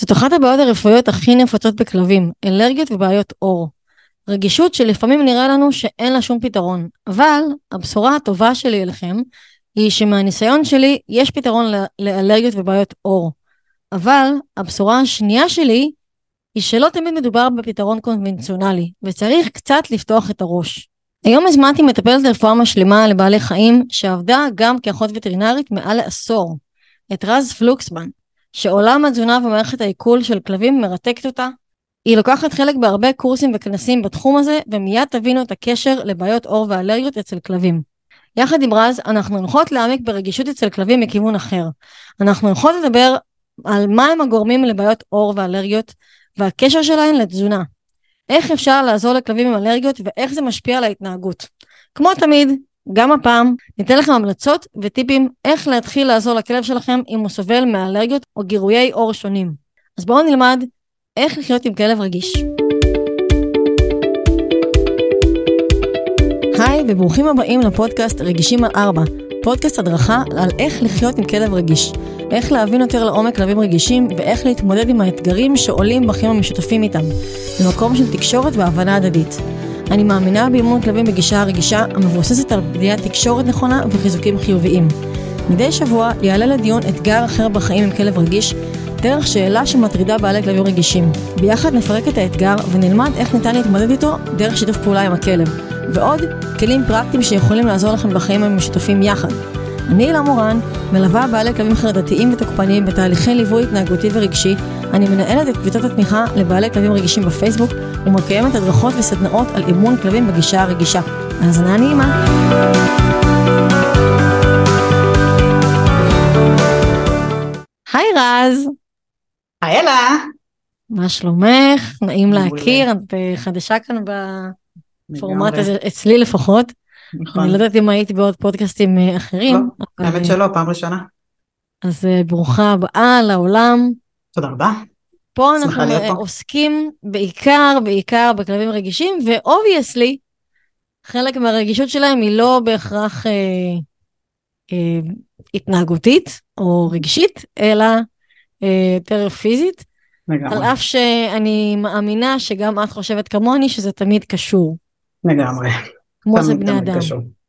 זאת אחת הבעיות הרפואיות הכי נפוצות בכלבים, אלרגיות ובעיות עור. רגישות שלפעמים נראה לנו שאין לה שום פתרון, אבל הבשורה הטובה שלי אליכם היא שמהניסיון שלי יש פתרון לאלרגיות ובעיות עור. אבל הבשורה השנייה שלי היא שלא תמיד מדובר בפתרון קונבנציונלי, וצריך קצת לפתוח את הראש. היום הזמנתי מטפלת לרפואה משלימה לבעלי חיים שעבדה גם כאחות וטרינרית מעל לעשור, את רז פלוקסמן, שעולם התזונה ומערכת העיכול של כלבים מרתקת אותה. היא לוקחת חלק בהרבה קורסים וכנסים בתחום הזה, ומיד תבינו את הקשר לבעיות עור ואלרגיות אצל כלבים. יחד עם רז, אנחנו הולכות להעמיק ברגישות אצל כלבים מכיוון אחר. אנחנו הולכות לדבר על מהם הגורמים לבעיות עור ואלרגיות, והקשר שלהן לתזונה. איך אפשר לעזור לכלבים עם אלרגיות ואיך זה משפיע על ההתנהגות. כמו תמיד, גם הפעם ניתן לכם המלצות וטיפים איך להתחיל לעזור לכלב שלכם אם הוא סובל מאלרגיות או גירויי עור שונים. אז בואו נלמד איך לחיות עם כלב רגיש. היי וברוכים הבאים לפודקאסט רגישים על ארבע, פודקאסט הדרכה על איך לחיות עם כלב רגיש, איך להבין יותר לעומק כלבים רגישים ואיך להתמודד עם האתגרים שעולים בחיים המשותפים איתם, במקום של תקשורת והבנה הדדית. אני מאמינה באימון כלבים בגישה הרגישה המבוססת על בניית תקשורת נכונה וחיזוקים חיוביים. מדי שבוע יעלה לדיון אתגר אחר בחיים עם כלב רגיש, דרך שאלה שמטרידה בעלי כלבים רגישים. ביחד נפרק את האתגר ונלמד איך ניתן להתמודד איתו דרך שיתוף פעולה עם הכלב. ועוד כלים פרקטיים שיכולים לעזור לכם בחיים המשותפים יחד. אני הילה מורן, מלווה בעלי כלבים חרדתיים ותוקפניים בתהליכי ליווי התנהגותי ורגשי. אני מנהלת את קבוצת התמיכה לבעלי כלבים רגישים בפייסבוק ומקיימת הדרכות וסדנאות על אימון כלבים בגישה הרגישה. האזנה נעימה. היי רז. היי אלה. מה שלומך? נעים להכיר, את חדשה כאן בפורמט הזה, אצלי לפחות. נכון. אני לא יודעת אם הייתי בעוד פודקאסטים אה, אחרים. לא, האמת שלא, פעם ראשונה. אז אה, ברוכה הבאה לעולם. תודה רבה. פה אנחנו פה. עוסקים בעיקר, בעיקר בכלבים רגישים, ו obviously, חלק מהרגישות שלהם היא לא בהכרח אה, אה, התנהגותית או רגשית, אלא אה, יותר פיזית. לגמרי. על אף שאני מאמינה שגם את חושבת כמוני שזה תמיד קשור. לגמרי. כמו זה בני אדם.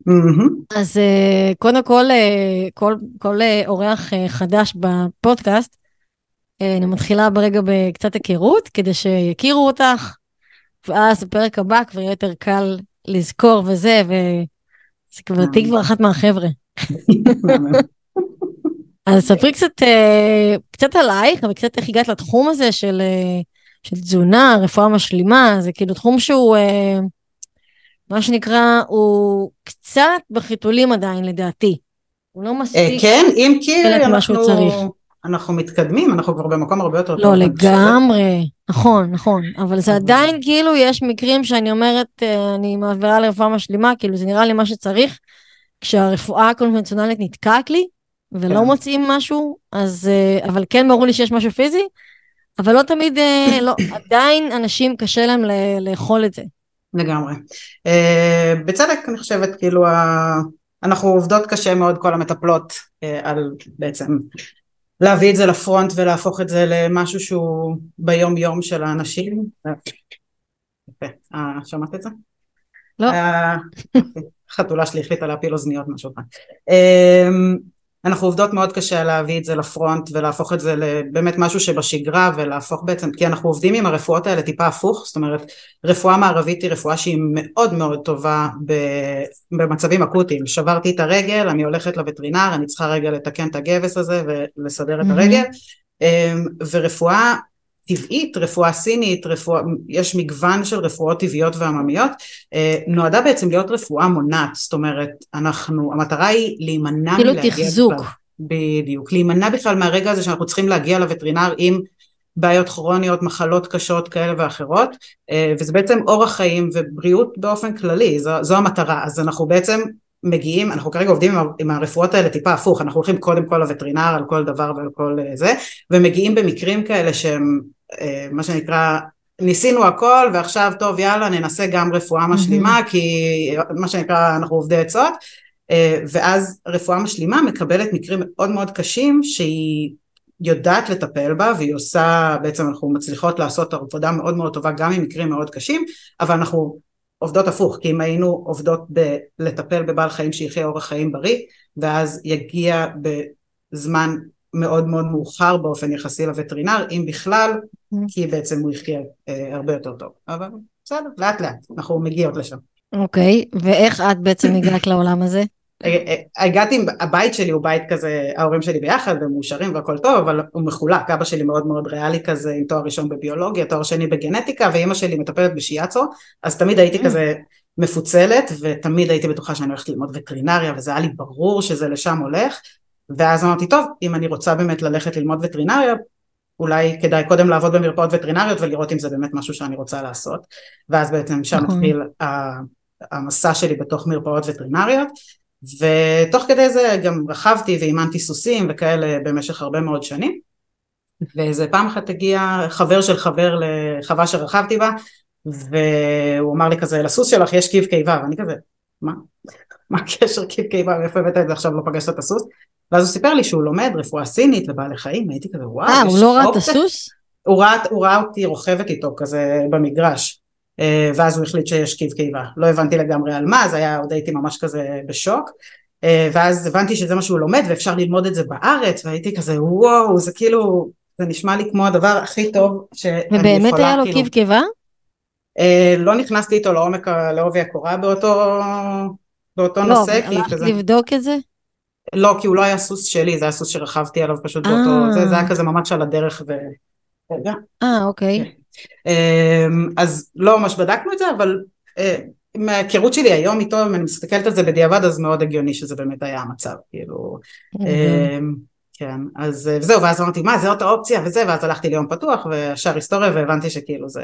Mm-hmm. אז uh, קודם כל, uh, כל, כל uh, אורח חדש בפודקאסט, אני מתחילה ברגע בקצת היכרות, כדי שיכירו אותך, ואז בפרק הבא כבר יהיה יותר קל לזכור וזה, וזה כבר תהיי כבר אחת מהחבר'ה. אז ספרי קצת, קצת עלייך, וקצת איך הגעת לתחום הזה של, של תזונה, רפואה משלימה, זה כאילו תחום שהוא... מה שנקרא, הוא קצת בחיתולים עדיין לדעתי. הוא לא מספיק... כן, אם כי אנחנו, אנחנו מתקדמים, אנחנו כבר במקום הרבה יותר לא, טוב. לא, לגמרי, נכון, נכון, אבל זה עדיין כאילו יש מקרים שאני אומרת, אה, אני מעבירה לרפואה משלימה, כאילו זה נראה לי מה שצריך, כשהרפואה הקונבנציונלית נתקעת לי, ולא כן. מוצאים משהו, אז, אה, אבל כן ברור לי שיש משהו פיזי, אבל לא תמיד, לא, עדיין אנשים קשה להם לאכול את זה. לגמרי. Uh, בצדק אני חושבת כאילו ה... אנחנו עובדות קשה מאוד כל המטפלות uh, על בעצם להביא את זה לפרונט ולהפוך את זה למשהו שהוא ביום יום של האנשים. יפה. Uh, שמעת את זה? לא. Uh, חתולה שלי החליטה להפיל אוזניות משהו. Uh, אנחנו עובדות מאוד קשה להביא את זה לפרונט ולהפוך את זה לבאמת משהו שבשגרה ולהפוך בעצם, כי אנחנו עובדים עם הרפואות האלה טיפה הפוך, זאת אומרת רפואה מערבית היא רפואה שהיא מאוד מאוד טובה במצבים אקוטיים, שברתי את הרגל, אני הולכת לווטרינר, אני צריכה רגע לתקן את הגבס הזה ולסדר את הרגל, אמ, ורפואה טבעית, רפואה סינית, רפואה, יש מגוון של רפואות טבעיות ועממיות, אה, נועדה בעצם להיות רפואה מונעת, זאת אומרת, אנחנו, המטרה היא להימנע כאילו תחזוק. בדיוק, להימנע בכלל מהרגע הזה שאנחנו צריכים להגיע לווטרינר עם בעיות כרוניות, מחלות קשות כאלה ואחרות, אה, וזה בעצם אורח חיים ובריאות באופן כללי, זו, זו המטרה, אז אנחנו בעצם מגיעים, אנחנו כרגע עובדים עם, הרפואות האלה טיפה הפוך, אנחנו הולכים קודם כל לווטרינר על כל דבר ועל כל אה, זה, ומגיעים במקרים כאלה שהם מה שנקרא ניסינו הכל ועכשיו טוב יאללה ננסה גם רפואה משלימה mm-hmm. כי מה שנקרא אנחנו עובדי עצות אה, ואז רפואה משלימה מקבלת מקרים מאוד מאוד קשים שהיא יודעת לטפל בה והיא עושה, בעצם אנחנו מצליחות לעשות עבודה מאוד מאוד טובה גם עם מקרים מאוד קשים, אבל אנחנו עובדות הפוך, כי אם היינו עובדות בלטפל בבעל חיים שיחיה אורח חיים בריא, ואז יגיע בזמן מאוד מאוד מאוחר באופן יחסי לווטרינר, אם בכלל. כי בעצם הוא יחיה אה, הרבה יותר טוב. אבל בסדר, לאט לאט, אנחנו מגיעות לשם. אוקיי, okay, ואיך את בעצם הגעת לעולם הזה? הגעתי, הבית שלי הוא בית כזה, ההורים שלי ביחד ומאושרים והכל טוב, אבל הוא מחולק, אבא שלי מאוד מאוד ריאלי כזה, עם תואר ראשון בביולוגיה, תואר שני בגנטיקה, ואימא שלי מטפלת בשיאצו, אז תמיד הייתי mm. כזה מפוצלת, ותמיד הייתי בטוחה שאני הולכת ללמוד וטרינריה, וזה היה לי ברור שזה לשם הולך, ואז אמרתי, טוב, אם אני רוצה באמת ללכת ללמוד וטרינריה, אולי כדאי קודם לעבוד במרפאות וטרינריות ולראות אם זה באמת משהו שאני רוצה לעשות, ואז בעצם שם נכון. התחיל המסע שלי בתוך מרפאות וטרינריות, ותוך כדי זה גם רכבתי ואימנתי סוסים וכאלה במשך הרבה מאוד שנים ואיזה פעם אחת הגיע חבר של חבר לחווה שרכבתי בה והוא אמר לי כזה לסוס שלך יש קיב קיבה ואני כזה מה? מה הקשר קיב קיבה ואיפה הבאת את זה עכשיו לא פגשת את הסוס? ואז הוא סיפר לי שהוא לומד רפואה סינית לבעלי חיים הייתי כזה וואו אה הוא לא ראה את הסוס? הוא ראה, הוא ראה אותי רוכבת איתו כזה במגרש אה, ואז הוא החליט שיש קיב קיבה. לא הבנתי לגמרי על מה, אז היה, עוד הייתי ממש כזה בשוק. אה, ואז הבנתי שזה מה שהוא לומד ואפשר ללמוד את זה בארץ, והייתי כזה וואו, זה כאילו, זה נשמע לי כמו הדבר הכי טוב שאני יכולה, כאילו. ובאמת היה לו קיב קיבה? אה, לא נכנסתי איתו לעומק, לעובי הקורה באותו, באותו לא, נושא. לא, הלכת לבדוק את זה? לא, כי הוא לא היה סוס שלי, זה היה סוס שרכבתי עליו פשוט באותו, זה, זה היה כזה ממש על הדרך ו... רגע. אה, אוקיי. כן. אמ, אז לא ממש בדקנו את זה, אבל אה, מההיכרות שלי היום איתו, אם אני מסתכלת על זה בדיעבד, אז מאוד הגיוני שזה באמת היה המצב, כאילו, אמ, כן, אז אה, זהו, ואז אמרתי, מה, זאת האופציה וזה, ואז הלכתי ליום פתוח, וישר היסטוריה, והבנתי שכאילו זה,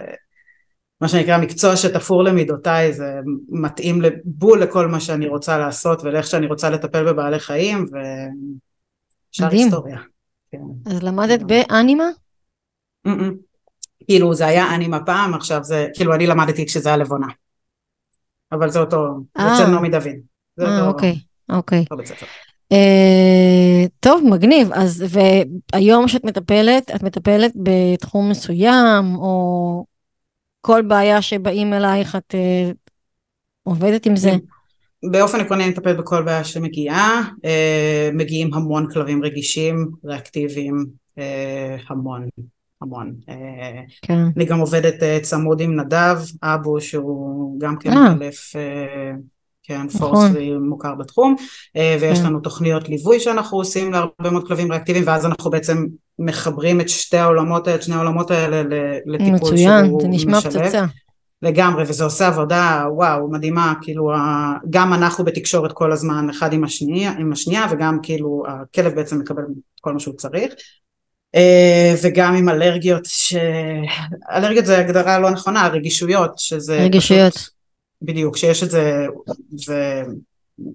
מה שנקרא מקצוע שתפור למידותיי, זה מתאים בול לכל מה שאני רוצה לעשות, ולאיך שאני רוצה לטפל בבעלי חיים, וישר היסטוריה. כן. אז למדת באנימה? כאילו זה היה אנימה פעם, עכשיו זה, כאילו אני למדתי כשזה היה לבונה. אבל זה אותו, זה אצל אה. נעמי דוד. אה, אוקיי, אוקיי. אה, טוב, מגניב. אז, והיום שאת מטפלת, את מטפלת בתחום מסוים, או כל בעיה שבאים אלייך, את אה, עובדת עם זה? באופן עקרוני אני מטפלת בכל בעיה שמגיעה, מגיעים המון כלבים רגישים, ריאקטיביים, המון. המון. אה, כן. אני גם עובדת צמוד עם נדב אבו שהוא גם כן מאלף אה. כן, נכון. פורסרי מוכר בתחום, ויש כן. לנו תוכניות ליווי שאנחנו עושים להרבה מאוד כלבים ריאקטיביים, ואז אנחנו בעצם מחברים את שתי העולמות האלה, שני העולמות האלה לטיפול מצוין, שהוא זה נשמע פצצה. לגמרי, וזה עושה עבודה, וואו, מדהימה, כאילו, גם אנחנו בתקשורת כל הזמן, אחד עם השנייה, עם השנייה, וגם כאילו, הכלב בעצם מקבל כל מה שהוא צריך, אה, וגם עם אלרגיות, ש... אלרגיות זה הגדרה לא נכונה, רגישויות, שזה... רגישויות. פשוט, בדיוק, שיש את זה, זה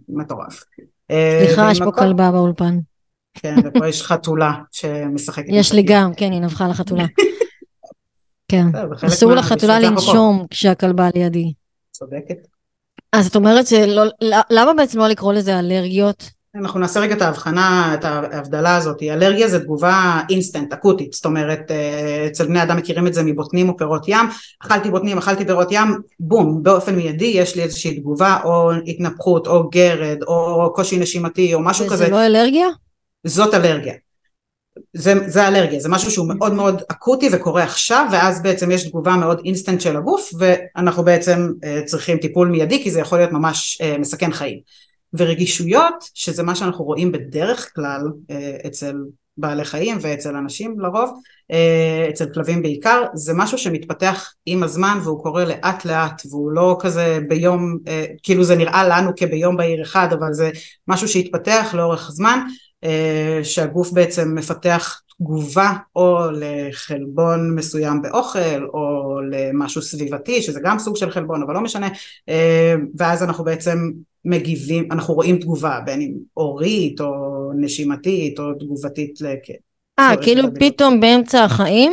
מטורף. אה, סליחה, יש פה כלבה באולפן. כן, ופה יש חתולה שמשחקת. יש לי גם, כן, היא נבחה לחתולה. כן, אסור לחתולה לנשום כשהכלבה לידי. צודקת. אז את אומרת שלא, למה בעצם לא לקרוא לזה אלרגיות? אנחנו נעשה רגע את ההבחנה, את ההבדלה הזאת, אלרגיה זה תגובה אינסטנט, אקוטית, זאת אומרת אה, אצל בני אדם מכירים את זה מבוטנים או פירות ים, אכלתי בוטנים, אכלתי פירות ים, בום, באופן מיידי יש לי איזושהי תגובה או התנפחות או גרד או קושי נשימתי או משהו וזה כזה. וזה לא אלרגיה? זאת אלרגיה. זה, זה אלרגיה, זה משהו שהוא מאוד מאוד אקוטי וקורה עכשיו ואז בעצם יש תגובה מאוד אינסטנט של הגוף ואנחנו בעצם אה, צריכים טיפול מיידי כי זה יכול להיות ממש אה, מסכן חיים. ורגישויות, שזה מה שאנחנו רואים בדרך כלל אה, אצל בעלי חיים ואצל אנשים לרוב, אה, אצל כלבים בעיקר, זה משהו שמתפתח עם הזמן והוא קורה לאט לאט והוא לא כזה ביום, אה, כאילו זה נראה לנו כביום בהיר אחד, אבל זה משהו שהתפתח לאורך זמן, שהגוף בעצם מפתח תגובה או לחלבון מסוים באוכל או למשהו סביבתי שזה גם סוג של חלבון אבל לא משנה ואז אנחנו בעצם מגיבים, אנחנו רואים תגובה, בין אם אורית או נשימתית או תגובתית לכ... אה, כאילו פתאום באמצע החיים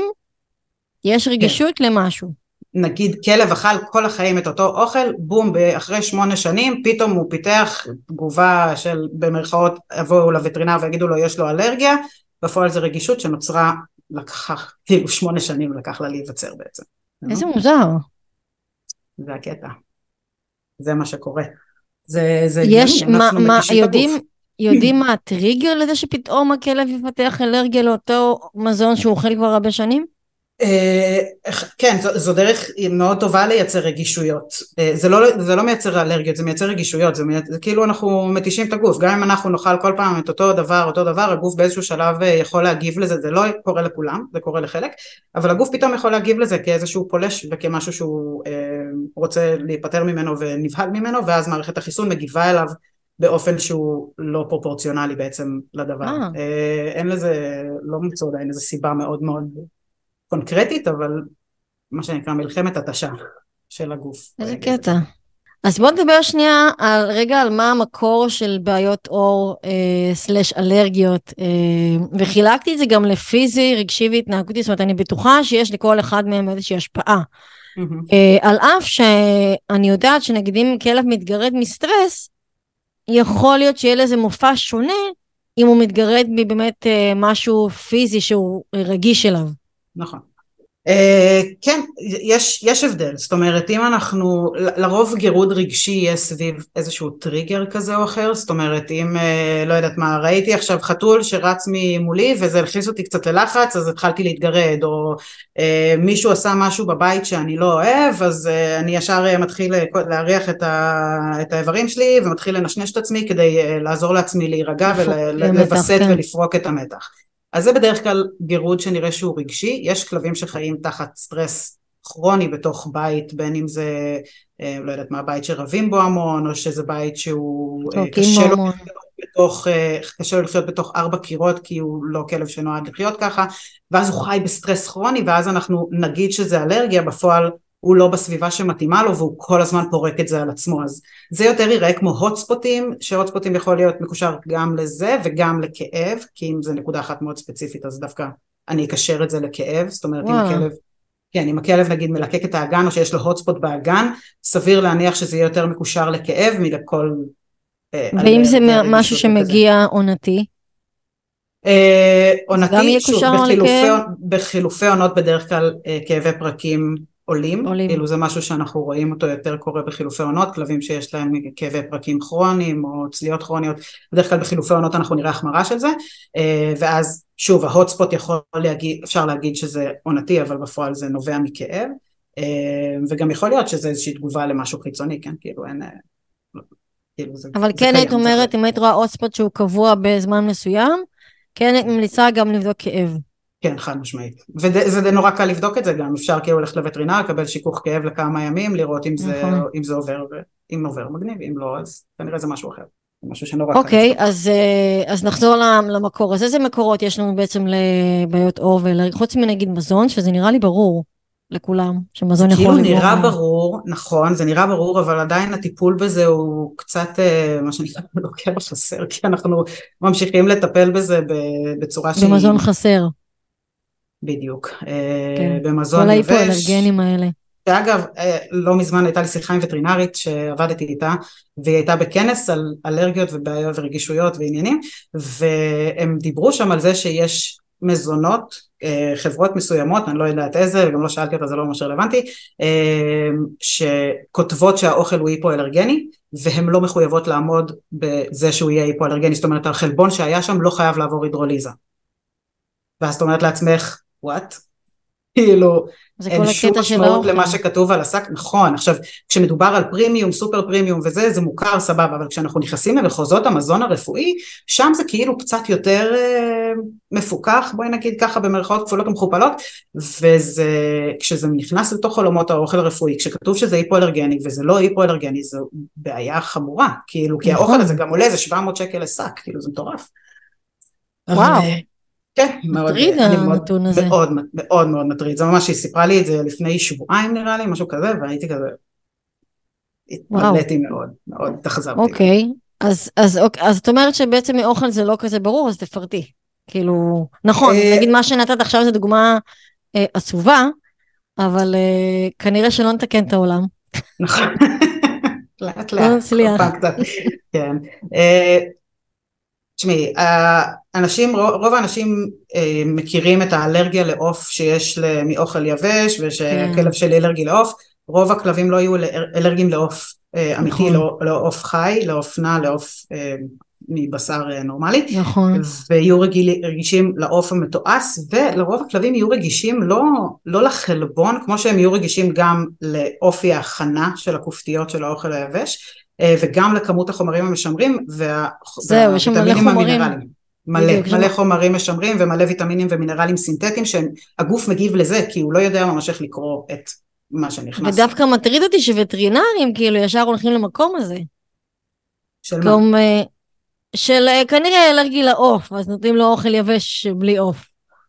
יש כן. רגישות כן. למשהו. נגיד כלב אכל כל החיים את אותו אוכל, בום, אחרי שמונה שנים פתאום הוא פיתח תגובה של במרכאות יבואו לווטרינר ויגידו לו יש לו אלרגיה, בפועל זה רגישות שנוצרה, לקחה, כאילו שמונה שנים לקח לה להיווצר בעצם. איזה מוזר. זה הקטע. זה מה שקורה. זה, זה יש, מה, מה, יודעים, יודעים מה הטריגר לזה שפתאום הכלב יפתח אלרגיה לאותו מזון שהוא אוכל כבר הרבה שנים? אה, כן, זו, זו דרך מאוד טובה לייצר רגישויות. אה, זה לא, זה לא מייצר אלרגיות, זה מייצר רגישויות, זה, מייצר, זה כאילו אנחנו מתישים את הגוף. גם אם אנחנו נאכל כל פעם את אותו דבר, אותו דבר, הגוף באיזשהו שלב אה, יכול להגיב לזה, זה לא קורה לכולם, זה קורה לחלק, אבל הגוף פתאום יכול להגיב לזה כאיזשהו פולש וכמשהו שהוא אה, רוצה להיפטר ממנו ונבהל ממנו, ואז מערכת החיסון מגיבה אליו באופן שהוא לא פרופורציונלי בעצם לדבר. אה, אין לזה, לא מצאו עדיין איזו סיבה מאוד מאוד קונקרטית, אבל מה שנקרא מלחמת התשה של הגוף. איזה קטע. אז בוא נדבר שנייה על רגע על מה המקור של בעיות עור אה, סלש אלרגיות אה, וחילקתי את זה גם לפיזי, רגשי והתנהגותי, זאת אומרת אני בטוחה שיש לכל אחד מהם איזושהי השפעה. Mm-hmm. אה, על אף שאני יודעת שנגיד אם כלב מתגרד מסטרס, יכול להיות שיהיה לזה מופע שונה אם הוא מתגרד מבאמת אה, משהו פיזי שהוא רגיש אליו. נכון. Uh, כן, יש, יש הבדל, זאת אומרת אם אנחנו, לרוב גירוד רגשי יהיה סביב איזשהו טריגר כזה או אחר, זאת אומרת אם, uh, לא יודעת מה, ראיתי עכשיו חתול שרץ ממולי וזה הכניס אותי קצת ללחץ אז התחלתי להתגרד, או uh, מישהו עשה משהו בבית שאני לא אוהב אז uh, אני ישר מתחיל להריח את, ה, את האיברים שלי ומתחיל לנשנש את עצמי כדי uh, לעזור לעצמי להירגע ולווסת כן. ולפרוק את המתח. אז זה בדרך כלל גירוד שנראה שהוא רגשי, יש כלבים שחיים תחת סטרס כרוני בתוך בית, בין אם זה, אה, לא יודעת מה, בית שרבים בו המון, או שזה בית שהוא אה, קשה לו, בתוך, אה, קשה לו לחיות בתוך ארבע קירות כי הוא לא כלב שנועד לחיות ככה, ואז הוא חי בסטרס כרוני, ואז אנחנו נגיד שזה אלרגיה, בפועל הוא לא בסביבה שמתאימה לו והוא כל הזמן פורק את זה על עצמו אז זה יותר ייראה כמו הוטספוטים שהוטספוטים יכול להיות מקושר גם לזה וגם לכאב כי אם זה נקודה אחת מאוד ספציפית אז דווקא אני אקשר את זה לכאב זאת אומרת וואו. אם הכלב כן אם הכלב נגיד מלקק את האגן או שיש לו הוטספוט באגן סביר להניח שזה יהיה יותר מקושר לכאב מלכל אה, ואם זה משהו שמגיע עונתי? אה, עונתי, שוב, בחילופי עונות בדרך כלל אה, כאבי פרקים עולים, עולים, כאילו זה משהו שאנחנו רואים אותו יותר קורה בחילופי עונות, כלבים שיש להם כאבי פרקים כרוניים או צליות כרוניות, בדרך כלל בחילופי עונות אנחנו נראה החמרה של זה, אה, ואז שוב ההוטספוט יכול להגיד, אפשר להגיד שזה עונתי אבל בפועל זה נובע מכאב, אה, וגם יכול להיות שזה איזושהי תגובה למשהו חיצוני, כן, כאילו אין... אה, כאילו זה, אבל זה כן היית אומרת, אם היית רואה הוטספוט שהוא קבוע בזמן מסוים, כן היית ממליצה גם לבדוק כאב. כן, חד משמעית. וזה נורא קל לבדוק את זה גם, אפשר כאילו ללכת לווטרינר, לקבל שיכוך כאב לכמה ימים, לראות אם זה, נכון. אם זה עובר, אם עובר מגניב, אם לא, אז כנראה זה משהו אחר. משהו שנורא קל. אוקיי, אז, אה, אז נחזור למקור. אז איזה מקורות יש לנו בעצם לבעיות עור חוץ מנגיד מזון, שזה נראה לי ברור. לכולם, שמזון יכול לגרום. כאילו נראה ברור, נכון, זה נראה ברור, אבל עדיין הטיפול בזה הוא קצת, אה, מה שנקרא, לוקח בחסר, כי אנחנו ממשיכים לטפל בזה בצורה שהיא... במזון חסר. בדיוק, אה, כן. במזון יבש. כל ההיפואלרגנים האלה. שאגב, אה, לא מזמן הייתה לי שיחה עם וטרינרית שעבדתי איתה, והיא הייתה בכנס על אלרגיות ובעיות ורגישויות ועניינים, והם דיברו שם על זה שיש מזונות, אה, חברות מסוימות, אני לא יודעת איזה, וגם לא שאלתי אותה, זה לא ממש רלוונטי, שכותבות שהאוכל הוא היפואלרגני, והן לא מחויבות לעמוד בזה שהוא יהיה היפואלרגני, זאת אומרת, החלבון שהיה שם לא חייב לעבור הידרוליזה. ואז את אומרת לעצמך, וואט? כאילו, אין שום משמעות למה שכתוב על השק, נכון, עכשיו כשמדובר על פרימיום, סופר פרימיום וזה, זה מוכר סבבה, אבל כשאנחנו נכנסים למחוזות המזון הרפואי, שם זה כאילו קצת יותר אה, מפוקח, בואי נגיד ככה במרכאות כפולות ומכופלות, וזה, כשזה נכנס לתוך עולמות האוכל הרפואי, כשכתוב שזה היפואלרגני וזה לא היפואלרגני, זו בעיה חמורה, כאילו, כי האוכל נכון. הזה גם עולה איזה 700 שקל לשק, כאילו זה מטורף. וואו. כן, מטריד הנתון הזה. מאוד מאוד מאוד מטריד, זה ממש, היא סיפרה לי את זה לפני שבועיים נראה לי, משהו כזה, והייתי כזה, התפלאתי מאוד, מאוד התאכזבתי. אוקיי, אז, אז, אוקיי, אז את אומרת שבעצם מאוכל זה לא כזה ברור, אז תפרטי. כאילו, נכון, אה, נגיד מה שנתת עכשיו זו דוגמה אה, עצובה, אבל אה, כנראה שלא נתקן את העולם. נכון, לאט לאט, לא נצליח. כן. אה, תשמעי, אנשים, רוב האנשים אה, מכירים את האלרגיה לעוף שיש מאוכל יבש ושהכלב כן. שלי אלרגי לעוף, רוב הכלבים לא יהיו אלרגיים לעוף אה, אמיתי, נכון. לא, לעוף חי, לעוף נע, לעוף אה, מבשר נורמלי, נכון. ויהיו רגיל, רגישים לעוף המתועש, ולרוב הכלבים יהיו רגישים לא, לא לחלבון, כמו שהם יהיו רגישים גם לאופי ההכנה של הכופתיות של האוכל היבש, אה, וגם לכמות החומרים המשמרים והוויטמינים המינרליים. מלא, מלא חומרים משמרים ומלא ויטמינים ומינרלים סינתטיים שהגוף מגיב לזה כי הוא לא יודע ממש איך לקרוא את מה שנכנס. ודווקא מטריד אותי שווטרינרים כאילו ישר הולכים למקום הזה. של מה? אה, של אה, כנראה אלרגי לעוף, אז נותנים לו אוכל יבש בלי עוף.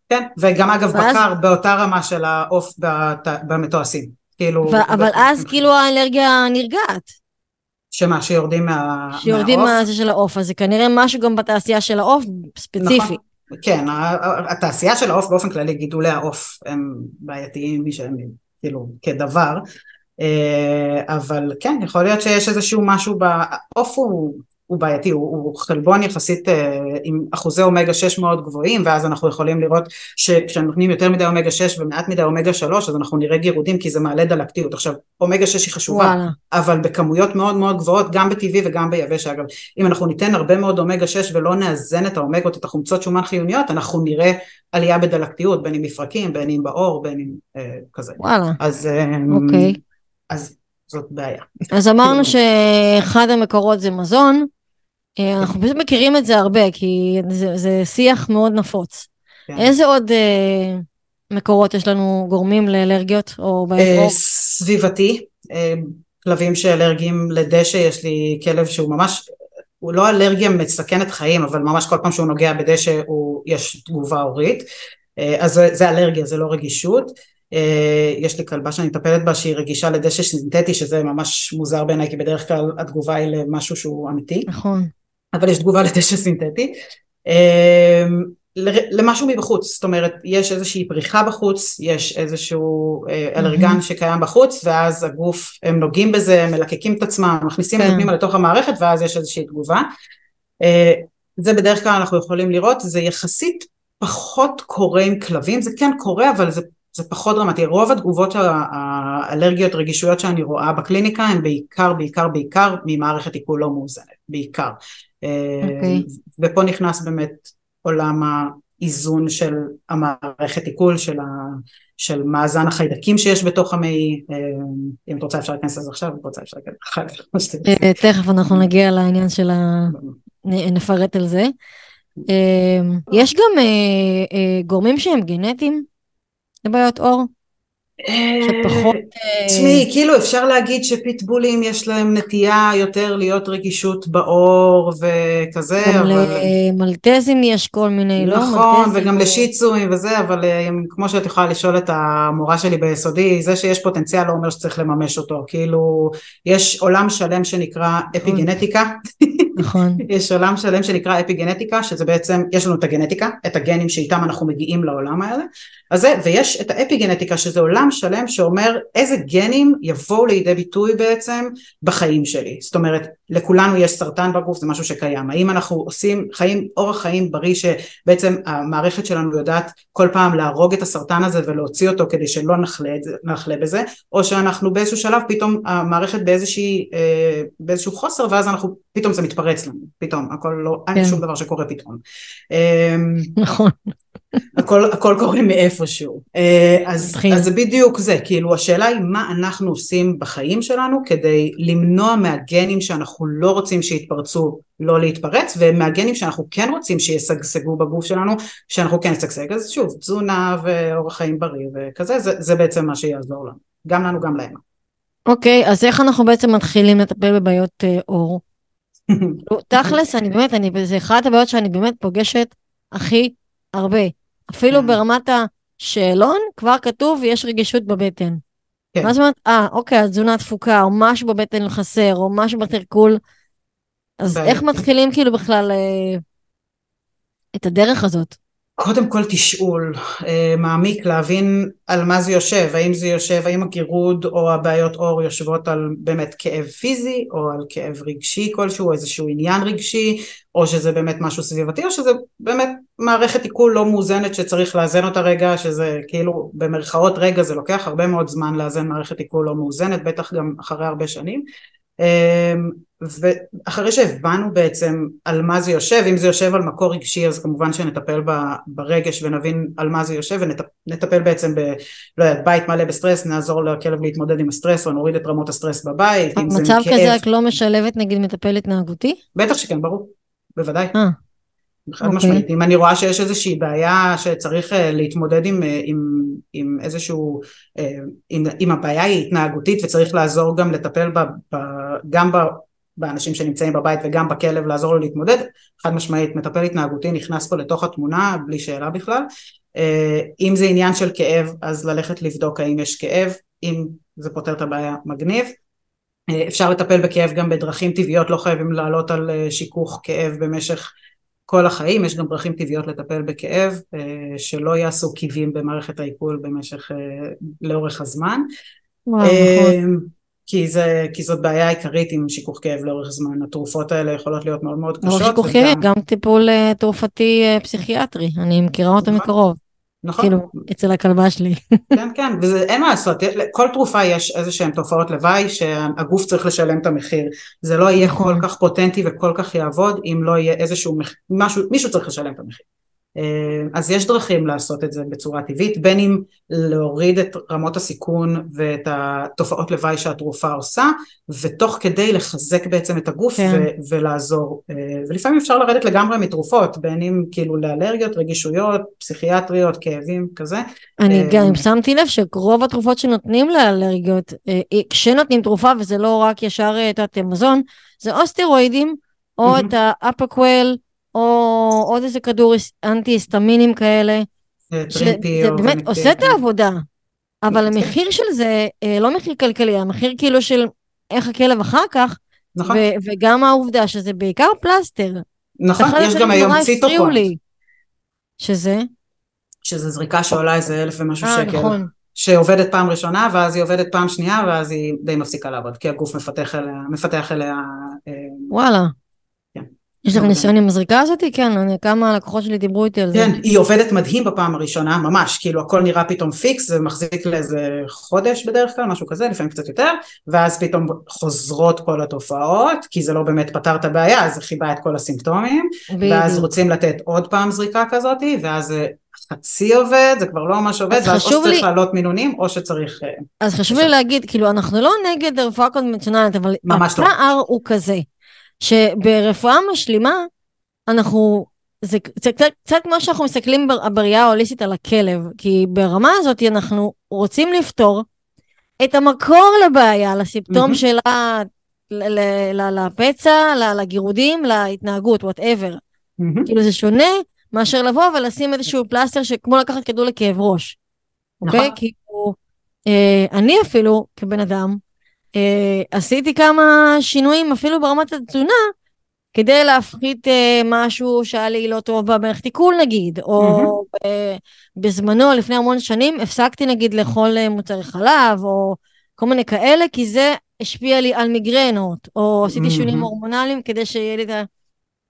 כן, וגם אגב ואז... בקר באותה רמה של העוף במתועשים. כאילו... ו- אבל אז כאילו האלרגיה נרגעת. שמה, שיורדים מה... שיורדים מהזה של העוף, אז זה כנראה משהו גם בתעשייה של העוף ספציפי. נכון, כן, התעשייה של העוף באופן כללי, גידולי העוף הם בעייתיים מי שהם כאילו כדבר, אה, אבל כן, יכול להיות שיש איזשהו משהו, בעוף הוא הוא בעייתי, הוא, הוא חלבון יחסית אה, עם אחוזי אומגה 6 מאוד גבוהים ואז אנחנו יכולים לראות שכשנותנים יותר מדי אומגה 6 ומעט מדי אומגה 3 אז אנחנו נראה גירודים כי זה מעלה דלקתיות. עכשיו אומגה 6 היא חשובה וואלה. אבל בכמויות מאוד מאוד גבוהות גם בטבעי וגם ביבש אגב אם אנחנו ניתן הרבה מאוד אומגה 6 ולא נאזן את האומגות את החומצות שומן חיוניות אנחנו נראה עלייה בדלקתיות בין אם מפרקים בין אם בעור בין אם אה, כזה. וואלה. אז, אה, אוקיי. אז זאת בעיה. אז אמרנו שאחד המקורות זה מזון. אה, אנחנו פשוט מכירים את זה הרבה, כי זה, זה שיח מאוד נפוץ. כן. איזה עוד אה, מקורות יש לנו גורמים לאלרגיות או באזור? אה, סביבתי, אה, כלבים שאלרגיים לדשא, יש לי כלב שהוא ממש, הוא לא אלרגיה מסכנת חיים, אבל ממש כל פעם שהוא נוגע בדשא הוא, יש תגובה הורית. אה, אז זה, זה אלרגיה, זה לא רגישות. אה, יש לי כלבה שאני מטפלת בה שהיא רגישה לדשא סינתטי שזה ממש מוזר בעיניי כי בדרך כלל התגובה היא למשהו שהוא אמיתי. נכון. אבל יש תגובה לדשא סינתטי. אמ, למשהו מבחוץ, זאת אומרת יש איזושהי פריחה בחוץ, יש איזשהו אה, אלרגן mm-hmm. שקיים בחוץ ואז הגוף, הם נוגעים בזה, מלקקים את עצמם, מכניסים את כן. פנימה לתוך המערכת ואז יש איזושהי תגובה. אה, זה בדרך כלל אנחנו יכולים לראות, זה יחסית פחות קורה עם כלבים, זה כן קורה אבל זה, זה פחות דרמטי, רוב התגובות האלרגיות רגישויות שאני רואה בקליניקה הן בעיקר בעיקר בעיקר ממערכת עיכול לא מאוזנת, בעיקר. Okay. אוקיי. ופה נכנס באמת עולם האיזון של המערכת עיכול, של, ה, של מאזן החיידקים שיש בתוך המעי, אה, אם את רוצה אפשר להיכנס לזה עכשיו, אם את רוצה אפשר להיכנס אחר כך. אה, תכף אנחנו נגיע לעניין של ה... נפרט על זה. אה, יש גם גורמים שהם גנטיים לבעיות עור? שפחות... אה, תשמעי, כאילו אפשר להגיד שפיטבולים יש להם נטייה יותר להיות רגישות בעור וכזה, אבל... גם למלטזים יש כל מיני, לא? נכון, וגם לשיצואים וזה, אבל אה, כמו שאת יכולה לשאול את המורה שלי ביסודי, זה שיש פוטנציאל לא אומר שצריך לממש אותו, כאילו, יש עולם שלם שנקרא אפיגנטיקה. נכון. יש עולם שלם שנקרא אפיגנטיקה, שזה בעצם, יש לנו את הגנטיקה, את הגנים שאיתם אנחנו מגיעים לעולם האלה, אז זה, ויש את האפיגנטיקה, שזה עולם שלם שאומר איזה גנים יבואו לידי ביטוי בעצם בחיים שלי. זאת אומרת, לכולנו יש סרטן בגוף, זה משהו שקיים. האם אנחנו עושים חיים, אורח חיים בריא שבעצם המערכת שלנו יודעת כל פעם להרוג את הסרטן הזה ולהוציא אותו כדי שלא נחלה, נחלה בזה, או שאנחנו באיזשהו שלב פתאום המערכת באיזושהי, אה, באיזשהו חוסר ואז אנחנו, פתאום זה מתפרץ לנו, פתאום, הכל לא, כן. אין שום דבר שקורה פתאום. אמ, נכון. הכל, הכל קורה מאיפשהו. אה, אז, אז זה בדיוק זה, כאילו השאלה היא מה אנחנו עושים בחיים שלנו כדי למנוע מהגנים שאנחנו לא רוצים שיתפרצו לא להתפרץ, ומהגנים שאנחנו כן רוצים שישגשגו בגוף שלנו, שאנחנו כן נשגשג. אז שוב, תזונה ואורח חיים בריא וכזה, זה, זה בעצם מה שיעזור לנו. גם לנו, גם להם. אוקיי, okay, אז איך אנחנו בעצם מתחילים לטפל בבעיות uh, עור? תכלס, אני באמת, אני, זה אחת הבעיות שאני באמת פוגשת הכי הרבה. אפילו. ברמת השאלון כבר כתוב יש רגישות בבטן. כן. מה זאת אומרת, אה, אוקיי, התזונה תפוקה, או משהו בבטן חסר, או משהו בתרקול. אז איך מתחילים כאילו בכלל אה, את הדרך הזאת? קודם כל תשאול אה, מעמיק להבין על מה זה יושב, האם זה יושב, האם הגירוד או הבעיות עור יושבות על באמת כאב פיזי או על כאב רגשי כלשהו, איזשהו עניין רגשי, או שזה באמת משהו סביבתי, או שזה באמת מערכת עיכול לא מאוזנת שצריך לאזן אותה רגע, שזה כאילו במרכאות רגע זה לוקח הרבה מאוד זמן לאזן מערכת עיכול לא מאוזנת, בטח גם אחרי הרבה שנים. ואחרי שהבנו בעצם על מה זה יושב, אם זה יושב על מקור רגשי אז כמובן שנטפל ברגש ונבין על מה זה יושב ונטפל בעצם ב... לא יודעת, בית מלא בסטרס, נעזור לכלב להתמודד עם הסטרס או נוריד את רמות הסטרס בבית, אם זה מצב כזה את לא משלבת נגיד מטפל התנהגותי? בטח שכן, ברור, בוודאי. 아. אה. חד okay. אוקיי. משמעית, אם אני רואה שיש איזושהי בעיה שצריך uh, להתמודד עם, uh, עם, עם איזשהו, עם הבעיה היא התנהגותית וצריך לעזור גם לטפל ב, ב, גם באנשים שנמצאים בבית וגם בכלב לעזור לו להתמודד, חד משמעית מטפל התנהגותי נכנס פה לתוך התמונה בלי שאלה בכלל, uh, אם זה עניין של כאב אז ללכת לבדוק האם יש כאב, אם זה פותר את הבעיה מגניב, אפשר לטפל בכאב גם בדרכים טבעיות, לא חייבים לעלות על שיכוך כאב במשך כל החיים, יש גם דרכים טבעיות לטפל בכאב אה, שלא יעשו קיבים במערכת העיכול במשך, אה, לאורך הזמן. וואו, אה, נכון. כי, זה, כי זאת בעיה עיקרית עם שיכוך כאב לאורך זמן, התרופות האלה יכולות להיות מאוד מאוד קשות. לא שיכוך כאב, גם טיפול תרופתי פסיכיאטרי, אני מכירה אותו נכון. מקרוב. נכון. כאילו, אצל הכלבה שלי. כן, כן, ואין מה לעשות, כל תרופה יש איזה שהן תופעות לוואי שהגוף צריך לשלם את המחיר. זה לא יהיה נכון. כל כך פוטנטי וכל כך יעבוד אם לא יהיה איזשהו מחיר, משהו, מישהו צריך לשלם את המחיר. אה, אז יש דרכים לעשות את זה בצורה טבעית, בין אם להוריד את רמות הסיכון ואת התופעות לוואי שהתרופה עושה, ותוך כדי לחזק בעצם את הגוף כן. ו- ולעזור. אה, ולפעמים אפשר לרדת לגמרי מתרופות, בין אם כאילו לאלרגיות, רגישויות, פסיכיאטריות, כאבים, כזה. אני אה, גם שמתי לב שרוב התרופות שנותנים לאלרגיות, כשנותנים תרופה וזה לא רק ישר את המזון, זה או סטרואידים, או את האפקוול, או עוד איזה כדור אנטי היסטמינים כאלה. זה באמת עושה את העבודה, אבל המחיר של זה אה, לא מחיר כלכלי, המחיר כאילו של איך הכלב אחר כך, נכון. וגם העובדה שזה בעיקר פלסטר. נכון, יש גם היום ציטופון. שזה? שזה זריקה שעולה איזה אלף ומשהו 아, אה, שקל. נכון. שעובדת פעם ראשונה ואז היא עובדת פעם שנייה ואז היא די מפסיקה לעבוד כי הגוף מפתח אליה, מפתח אליה אה, וואלה יש לך ניסיון עם הזריקה הזאתי? כן, אני, כמה לקוחות שלי דיברו איתי על זה. כן, היא עובדת מדהים בפעם הראשונה, ממש, כאילו הכל נראה פתאום פיקס, זה מחזיק לאיזה חודש בדרך כלל, משהו כזה, לפעמים קצת יותר, ואז פתאום חוזרות כל התופעות, כי זה לא באמת פתר את הבעיה, זה חיבה את כל הסימפטומים, ואז רוצים לתת עוד פעם זריקה כזאתי, ואז זה חצי עובד, זה כבר לא ממש עובד, ואז או שצריך לי... לעלות מינונים, או שצריך... אה, אז חשוב לי להגיד, כאילו, אנחנו לא נגד הרפואה קונבנציונלית, אבל לא. הפער לא. הוא כזה. שברפואה משלימה, אנחנו, זה, זה קצת, קצת כמו שאנחנו מסתכלים בראייה ההוליסטית על הכלב, כי ברמה הזאת אנחנו רוצים לפתור את המקור לבעיה, לסימפטום mm-hmm. שלה, לפצע, לגירודים, להתנהגות, whatever. Mm-hmm. כאילו זה שונה מאשר לבוא ולשים איזשהו פלסטר שכמו לקחת כדור לכאב ראש. אוקיי? נכון. כאילו, אה, אני אפילו, כבן אדם, עשיתי כמה שינויים אפילו ברמת התזונה, כדי להפחית אה, משהו שהיה לי לא טוב במערכת עיכול נגיד, או mm-hmm. אה, בזמנו, לפני המון שנים, הפסקתי נגיד לאכול אה, מוצרי חלב, או כל מיני כאלה, כי זה השפיע לי על מיגרנות, או עשיתי mm-hmm. שינויים הורמונליים כדי שיהיה לי את ה...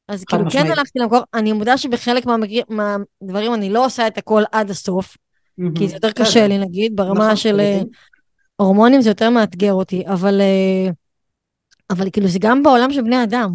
אז כאילו משמעית. כן הלכתי למקור, אני מודה שבחלק מהמגר... מהדברים אני לא עושה את הכל עד הסוף, mm-hmm. כי זה יותר קשה לי נגיד, ברמה נכון, של... הורמונים זה יותר מאתגר אותי, אבל, אה, אבל כאילו זה גם בעולם של בני אדם.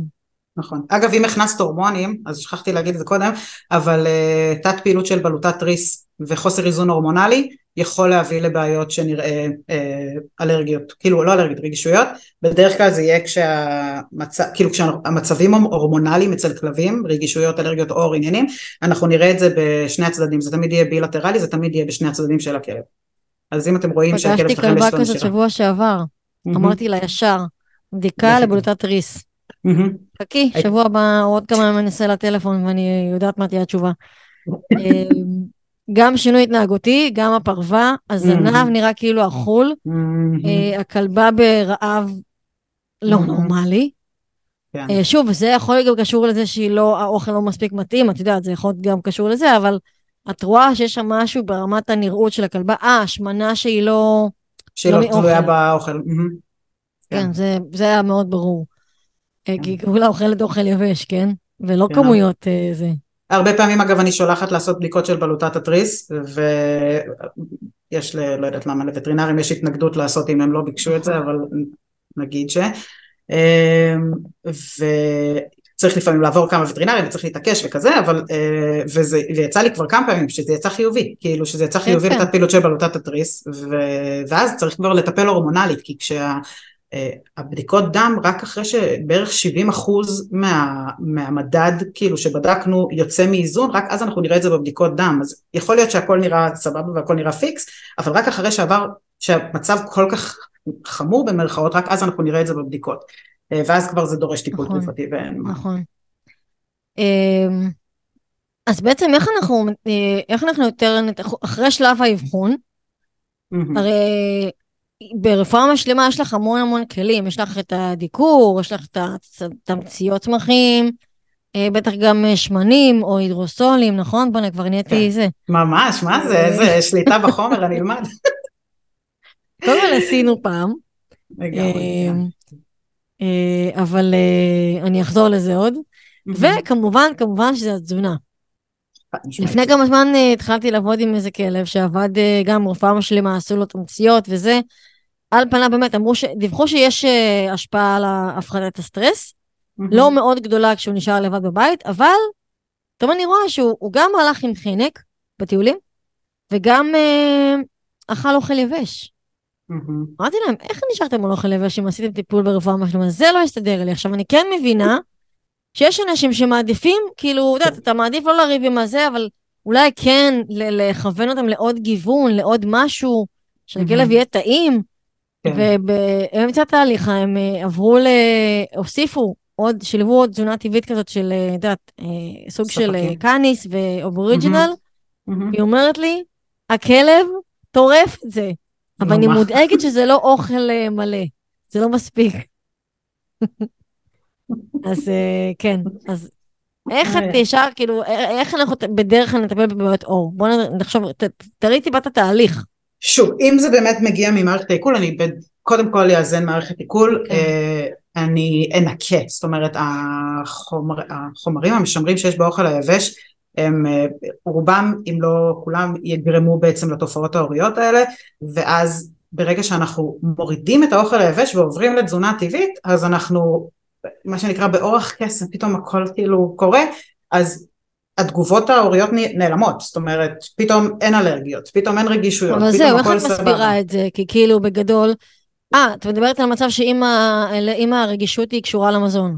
נכון. אגב, אם הכנסת הורמונים, אז שכחתי להגיד את זה קודם, אבל uh, תת פעילות של בלוטת תריס וחוסר איזון הורמונלי יכול להביא לבעיות שנראה uh, אלרגיות, כאילו לא אלרגיות, רגישויות, בדרך כלל זה יהיה כשהמצ... כאילו כשהמצבים הורמונליים אצל כלבים, רגישויות, אלרגיות, אור, עניינים, אנחנו נראה את זה בשני הצדדים, זה תמיד יהיה בילטרלי, זה תמיד יהיה בשני הצדדים של הכלב. אז אם אתם רואים שהכלב שלכם יש לו נשירה. פגשתי כלבה כזאת שבוע שעבר, אמרתי לה ישר, בדיקה לבלוטת ריס. חכי, שבוע הבא עוד כמה ימים אני אעשה לה טלפון ואני יודעת מה תהיה התשובה. אמ, גם שינוי התנהגותי, גם הפרווה, הזנב נראה כאילו אכול, אה, הכלבה ברעב לא נורמלי. כן. אה, שוב, זה יכול להיות גם קשור לזה שהיא לא, האוכל לא מספיק מתאים, את יודעת, זה יכול להיות גם קשור לזה, אבל את רואה שיש שם משהו ברמת הנראות של הכלבה, אה, השמנה שהיא לא... שהיא לא לא תלויה. באוכל. מהמם. כן, זה, זה היה מאוד ברור. אה, כי כולה אוכלת אוכל יבש, כן? ולא כן. כמויות אה, זה. הרבה פעמים אגב אני שולחת לעשות בדיקות של בלוטת התריס ויש ל... לא יודעת למה לווטרינרים יש התנגדות לעשות אם הם לא ביקשו את זה אבל נגיד ש... אמ, וצריך לפעמים לעבור כמה וטרינרים וצריך להתעקש וכזה אבל אה, וזה ויצא לי כבר כמה פעמים שזה יצא חיובי. כאילו שזה יצא חיובי. לתת פעילות של בלוטת התריס ו... ואז צריך כבר לטפל הורמונלית כי כשה... אה, הבדיקות דם רק אחרי שבערך 70 אחוז מה, מהמדד כאילו שבדקנו יוצא מאיזון רק אז אנחנו נראה את זה בבדיקות דם. אז יכול להיות שהכל נראה סבבה והכל נראה פיקס אבל רק אחרי שעבר שהמצב כל כך חמור במרכאות רק אז אנחנו נראה את זה בבדיקות ואז כבר זה דורש טיפול נכון, תרופתי ואין מה. נכון. אמ, אז בעצם איך אנחנו, אה, איך אנחנו יותר, אחרי שלב האבחון. הרי ברפואה משלימה יש לך המון המון כלים, יש לך את הדיקור, יש לך את התמציות צמחים, אה, בטח גם אה, שמנים או הידרוסולים, נכון? בוא'נה, כבר נהייתי כן. זה. ממש מה זה איזה שליטה בחומר אני אלמד קודם כל עשינו פעם, לגמרי. אמ, אה, אבל אה, אני אחזור לזה עוד. וכמובן, כמובן שזה התזונה. משמעית. לפני כמה זמן אה, התחלתי לעבוד עם איזה כלב שעבד אה, גם רפואה משלימה, עשו לו תמציות וזה. על פניו באמת אמרו, ש... דיווחו שיש אה, השפעה על הפחתת הסטרס. לא מאוד גדולה כשהוא נשאר לבד בבית, אבל פתאום אני רואה שהוא הוא גם הלך עם חנק בטיולים, וגם אה, אכל אוכל יבש. מהמם. אמרתי להם, איך נשארתם על אוכל יבש אם עשיתם טיפול ברפואה משלימה? זה לא הסתדר לי. עכשיו, אני כן מבינה שיש אנשים שמעדיפים, כאילו, את יודעת, אתה מעדיף לא לריב עם הזה, אבל אולי כן לכוון אותם לעוד גיוון, לעוד משהו, שלכלב מהמם. יהיה טעים. כן. ובאמצע התהליך הם אה, עברו ל... הוסיפו עוד, שילבו עוד תזונה טבעית כזאת של, אה, את יודעת, אה, סוג של. קאניס ואובוריג'ינל. מהמם. היא אומרת לי, הכלב טורף את זה, אבל אני. מודאגת שזה לא אוכל אה, מלא, זה לא מספיק. אז אה, כן, אז איך את אה. ישר, כאילו, איך אנחנו בדרך כלל נטפל בבעיות עור? בוא נ- נחשוב, תראי טיפה את התהליך. שוב, אם זה באמת מגיע ממערכת העיכול, אני קודם כל אאזן מערכת עיכול, כן. אני אנקה, זאת אומרת החומר, החומרים המשמרים שיש באוכל היבש הם אה, רובם אם לא כולם יגרמו בעצם לתופעות ההוריות האלה ואז ברגע שאנחנו מורידים את האוכל היבש ועוברים לתזונה טבעית אז אנחנו מה שנקרא באורח קסם פתאום הכל כאילו קורה אז התגובות ההוריות נעלמות זאת אומרת פתאום אין אלרגיות פתאום אין רגישויות אבל פתאום זהו, איך הכל את סבבה. מסבירה את זה? כי כאילו, בגדול, אה, את מדברת על מצב שאם הרגישות היא קשורה למזון.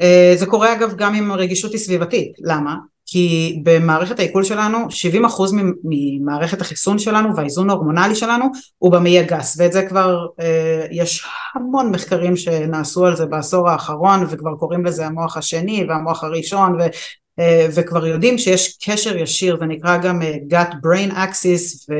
אה, זה קורה אגב גם אם הרגישות היא סביבתית, למה? כי במערכת העיכול שלנו 70% ממ- ממערכת החיסון שלנו והאיזון ההורמונלי שלנו הוא במעי הגס ואת זה כבר אה, יש המון מחקרים שנעשו על זה בעשור האחרון וכבר קוראים לזה המוח השני והמוח הראשון וכבר יודעים שיש קשר ישיר זה נקרא גם אה, gut brain axis ו,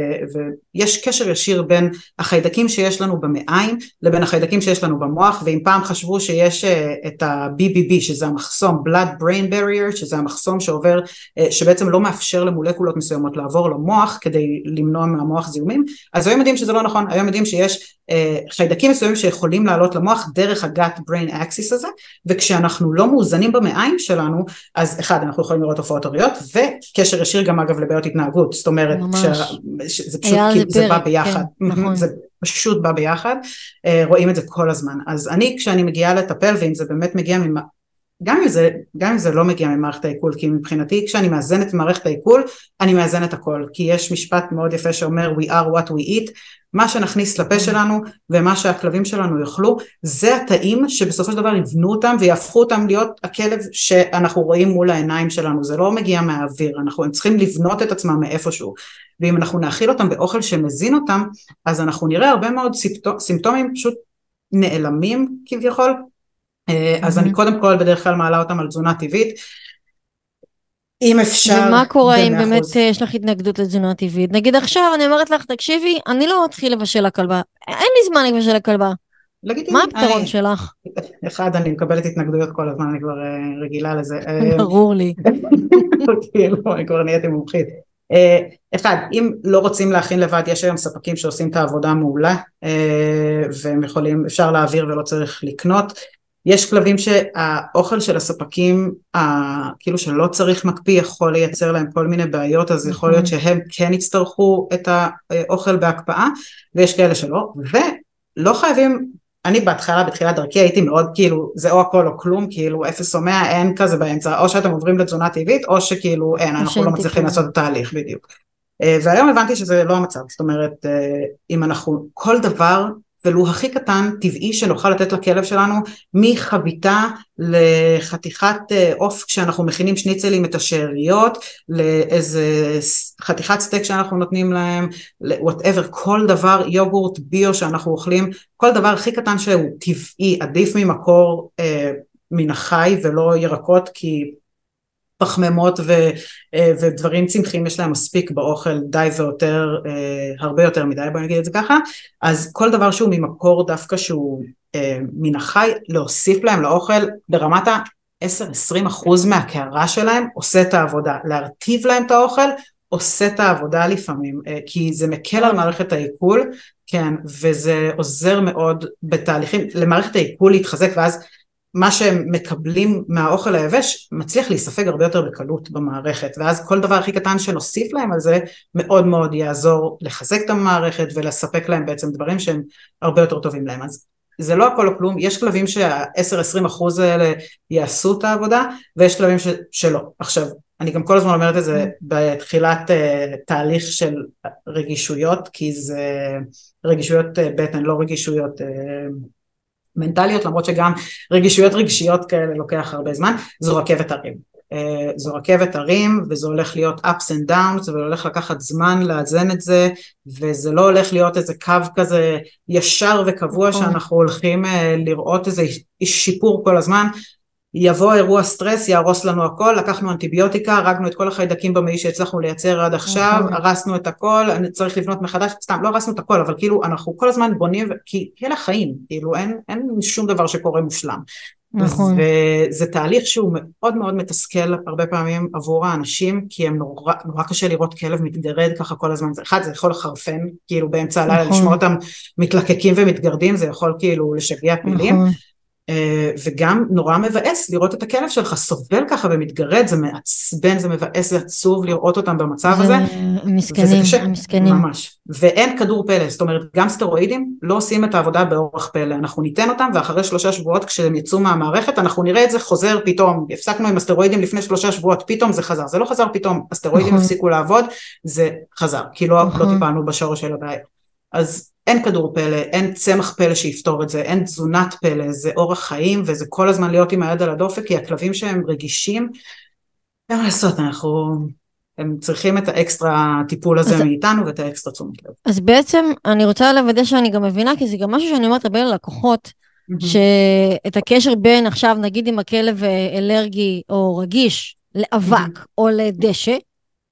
ויש קשר ישיר בין החיידקים שיש לנו במעיים לבין החיידקים שיש לנו במוח ואם פעם חשבו שיש אה, את ה-BBB שזה המחסום blood brain barrier שזה המחסום שעובר אה, שבעצם לא מאפשר למולקולות מסוימות לעבור למוח כדי למנוע מהמוח זיהומים אז היום יודעים שזה לא נכון. היום יודעים שיש אה, חיידקים מסוימים שיכולים לעלות למוח דרך ה-gut brain axis הזה וכשאנחנו לא מאוזנים במעיים שלנו אז אחד אנחנו יכולים לראות תופעות הוריות וקשר ישיר גם אגב לבעיות התנהגות זאת אומרת זה פשוט כאילו זה בא ביחד כן, נכון. זה פשוט בא ביחד, אה, רואים את זה כל הזמן. אז אני כשאני מגיעה לטפל, ואם זה באמת מגיע. גם, אם זה, גם אם זה לא מגיע ממערכת העיכול, כי מבחינתי כשאני מאזנת את מערכת העיכול, אני מאזנת הכל. כי יש משפט מאוד יפה שאומר We are what we eat, מה שנכניס לפה שלנו ומה שהכלבים שלנו יאכלו, זה התאים שבסופו של דבר יבנו אותם ויהפכו אותם להיות הכלב שאנחנו רואים מול העיניים שלנו, זה לא מגיע מהאוויר, אנחנו צריכים לבנות את עצמם מאיפשהו. ואם אנחנו נאכיל אותם באוכל שמזין אותם, אז אנחנו נראה הרבה מאוד סימפטומים פשוט נעלמים כביכול. אה, אז אני קודם כל בדרך כלל מעלה אותם על תזונה טבעית. אם אפשר, ומה קורה אם במאה באמת. אה, יש לך התנגדות לתזונה טבעית? נגיד עכשיו אני אומרת לך, תקשיבי, אני לא אתחיל לבשל לכלבה. אין לי זמן לבשל לכלבה. מה הפתרון אני, שלך? אחד, אני מקבלת התנגדויות כל הזמן, אני כבר רגילה לזה. ברור לי. כאילו, אני כבר נהייתי מומחית. אה, אחד, אם לא רוצים להכין לבד, יש היום ספקים שעושים את העבודה מעולה אה, והם יכולים, אפשר להעביר ולא צריך לקנות. יש כלבים שהאוכל של הספקים, כאילו שלא צריך מקפיא, יכול לייצר להם כל מיני בעיות, אז יכול להיות נכון. שהם כן יצטרכו את האוכל בהקפאה, ויש כאלה שלא, ולא חייבים אני בהתחלה, בתחילת דרכי הייתי מאוד כאילו זה או הכל או כלום, כאילו אפס או מאה, אין כזה באמצע, או שאתם עוברים לתזונה טבעית או שכאילו אין, אנחנו לא מצליחים לעשות את התהליך בדיוק. אה, והיום הבנתי שזה לא המצב, זאת אומרת אה, אם אנחנו כל דבר ולו הכי קטן, טבעי שנוכל לתת לכלב שלנו מחביתה לחתיכת אה, עוף כשאנחנו מכינים שניצלים את השאריות, לאיזה חתיכת סטייק שאנחנו נותנים להם, whatever, כל דבר, יוגורט ביו שאנחנו אוכלים, כל דבר הכי קטן שהוא טבעי, עדיף ממקור אה, מן החי ולא ירקות כי פחמימות ו, אה, ודברים צמחיים יש להם מספיק באוכל די ויותר, אה, הרבה יותר מדי בוא נגיד את זה ככה, אז כל דבר שהוא ממקור דווקא שהוא אה, מן החי, להוסיף להם לאוכל ברמת ה-10-20 אחוז מהקערה שלהם עושה את העבודה, להרטיב להם את האוכל עושה את העבודה לפעמים, כי זה מקל על מערכת העיכול, כן, וזה עוזר מאוד בתהליכים, למערכת העיכול להתחזק ואז מה שהם מקבלים מהאוכל היבש מצליח להיספג הרבה יותר בקלות במערכת ואז כל דבר הכי קטן שנוסיף להם על זה מאוד מאוד יעזור לחזק את המערכת ולספק להם בעצם דברים שהם הרבה יותר טובים להם אז זה לא הכל או כלום, יש כלבים שה-10-20 אחוז האלה יעשו את העבודה ויש כלבים ש- שלא. עכשיו, אני גם כל הזמן אומרת את זה בתחילת uh, תהליך של רגישויות כי זה רגישויות uh, בטן, לא רגישויות uh, מנטליות למרות שגם רגישויות רגשיות כאלה לוקח הרבה זמן זו רכבת הרים אה, זו רכבת הרים וזה הולך להיות ups and downs והולך לקחת זמן לאזן את זה וזה לא הולך להיות איזה קו כזה ישר וקבוע נכון. שאנחנו הולכים אה, לראות איזה שיפור כל הזמן יבוא אירוע סטרס, יהרוס לנו הכל, לקחנו אנטיביוטיקה, הרגנו את כל החיידקים במעי שהצלחנו לייצר עד עכשיו. הרסנו את הכל, צריך לבנות מחדש, סתם, לא הרסנו את הכל, אבל כאילו אנחנו כל הזמן בונים, כי אלה חיים, כאילו אין, אין שום דבר שקורה מושלם. נכון. וזה תהליך שהוא מאוד מאוד מתסכל הרבה פעמים עבור האנשים, כי הם נורא, נורא קשה לראות כלב מתגרד ככה כל הזמן, אחד זה יכול לחרפן, כאילו באמצע הלילה, נכון. לשמוע אותם מתלקקים ומתגרדים, זה יכול כאילו לשגע פילים. נכון. אה, וגם נורא מבאס לראות את הכלב שלך סובל ככה ומתגרד, זה מעצבן, זה מבאס, זה עצוב לראות אותם במצב הזה. מסכנים, מסכנים. ממש. ואין כדור פלא, זאת אומרת גם סטרואידים לא עושים את העבודה באורח פלא, אנחנו ניתן אותם ואחרי שלושה שבועות כשהם יצאו מהמערכת אנחנו נראה את זה חוזר פתאום, הפסקנו עם הסטרואידים לפני שלושה שבועות, פתאום זה חזר, זה לא חזר פתאום, הסטרואידים נכון. הפסיקו לעבוד, זה חזר, כי לא, לא נכון. טיפלנו בשורש של הבעיה. אז אין כדור פלא, אין צמח פלא שיפתור את זה, אין תזונת פלא, זה אורח חיים וזה כל הזמן להיות עם היד על הדופק כי הכלבים שהם רגישים, אין מה לעשות, אנחנו, הם צריכים את האקסטרה טיפול הזה אז, מאיתנו ואת האקסטרה תשומת לב. אז בעצם אני רוצה לוודא שאני גם מבינה, כי זה גם משהו שאני אומרת הרבה ללקוחות, mm-hmm. שאת הקשר בין עכשיו נגיד אם הכלב אה, אלרגי או רגיש לאבק mm-hmm. או לדשא,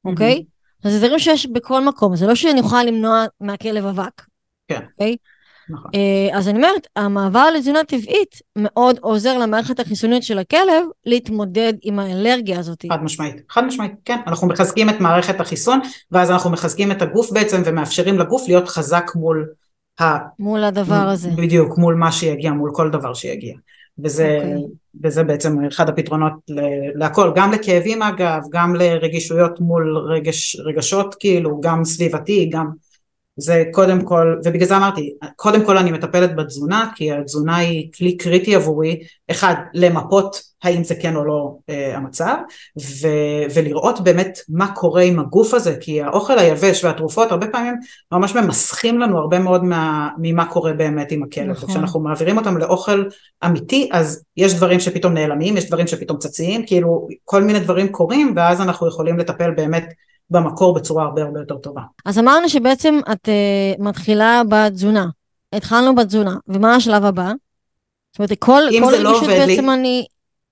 אוקיי? Mm-hmm. אז זה דברים שיש בכל מקום, זה לא שאני אוכל למנוע מהכלב אבק. כן. אוקיי? נכון. אה, אז אני אומרת, המעבר לתזונה טבעית מאוד עוזר למערכת החיסונית של הכלב להתמודד עם האלרגיה הזאת. חד משמעית, חד משמעית, כן. אנחנו מחזקים את מערכת החיסון, ואז אנחנו מחזקים את הגוף בעצם ומאפשרים לגוף להיות חזק מול ה... מול הדבר הזה. בדיוק, מול מה שיגיע, מול כל דבר שיגיע. וזה, okay. אוקיי. וזה בעצם אחד הפתרונות להכל, גם לכאבים אגב, גם לרגישויות מול רגש, רגשות כאילו, גם סביבתי, גם זה קודם כל, ובגלל זה אמרתי, קודם כל אני מטפלת בתזונה, כי התזונה היא כלי קריטי עבורי, אחד, למפות האם זה כן או לא אה, המצב, ו, ולראות באמת מה קורה עם הגוף הזה, כי האוכל היבש והתרופות הרבה פעמים ממש ממסכים לנו הרבה מאוד מה, ממה קורה באמת עם הכלב, נכון. וכשאנחנו מעבירים אותם לאוכל אמיתי, אז יש דברים שפתאום נעלמים, יש דברים שפתאום צצים, כאילו כל מיני דברים קורים, ואז אנחנו יכולים לטפל באמת במקור בצורה הרבה הרבה יותר טובה. אז אמרנו שבעצם את uh, מתחילה בתזונה. התחלנו בתזונה, ומה השלב הבא? זאת אומרת, כל, כל לא רגישות לא בעצם לי... אני...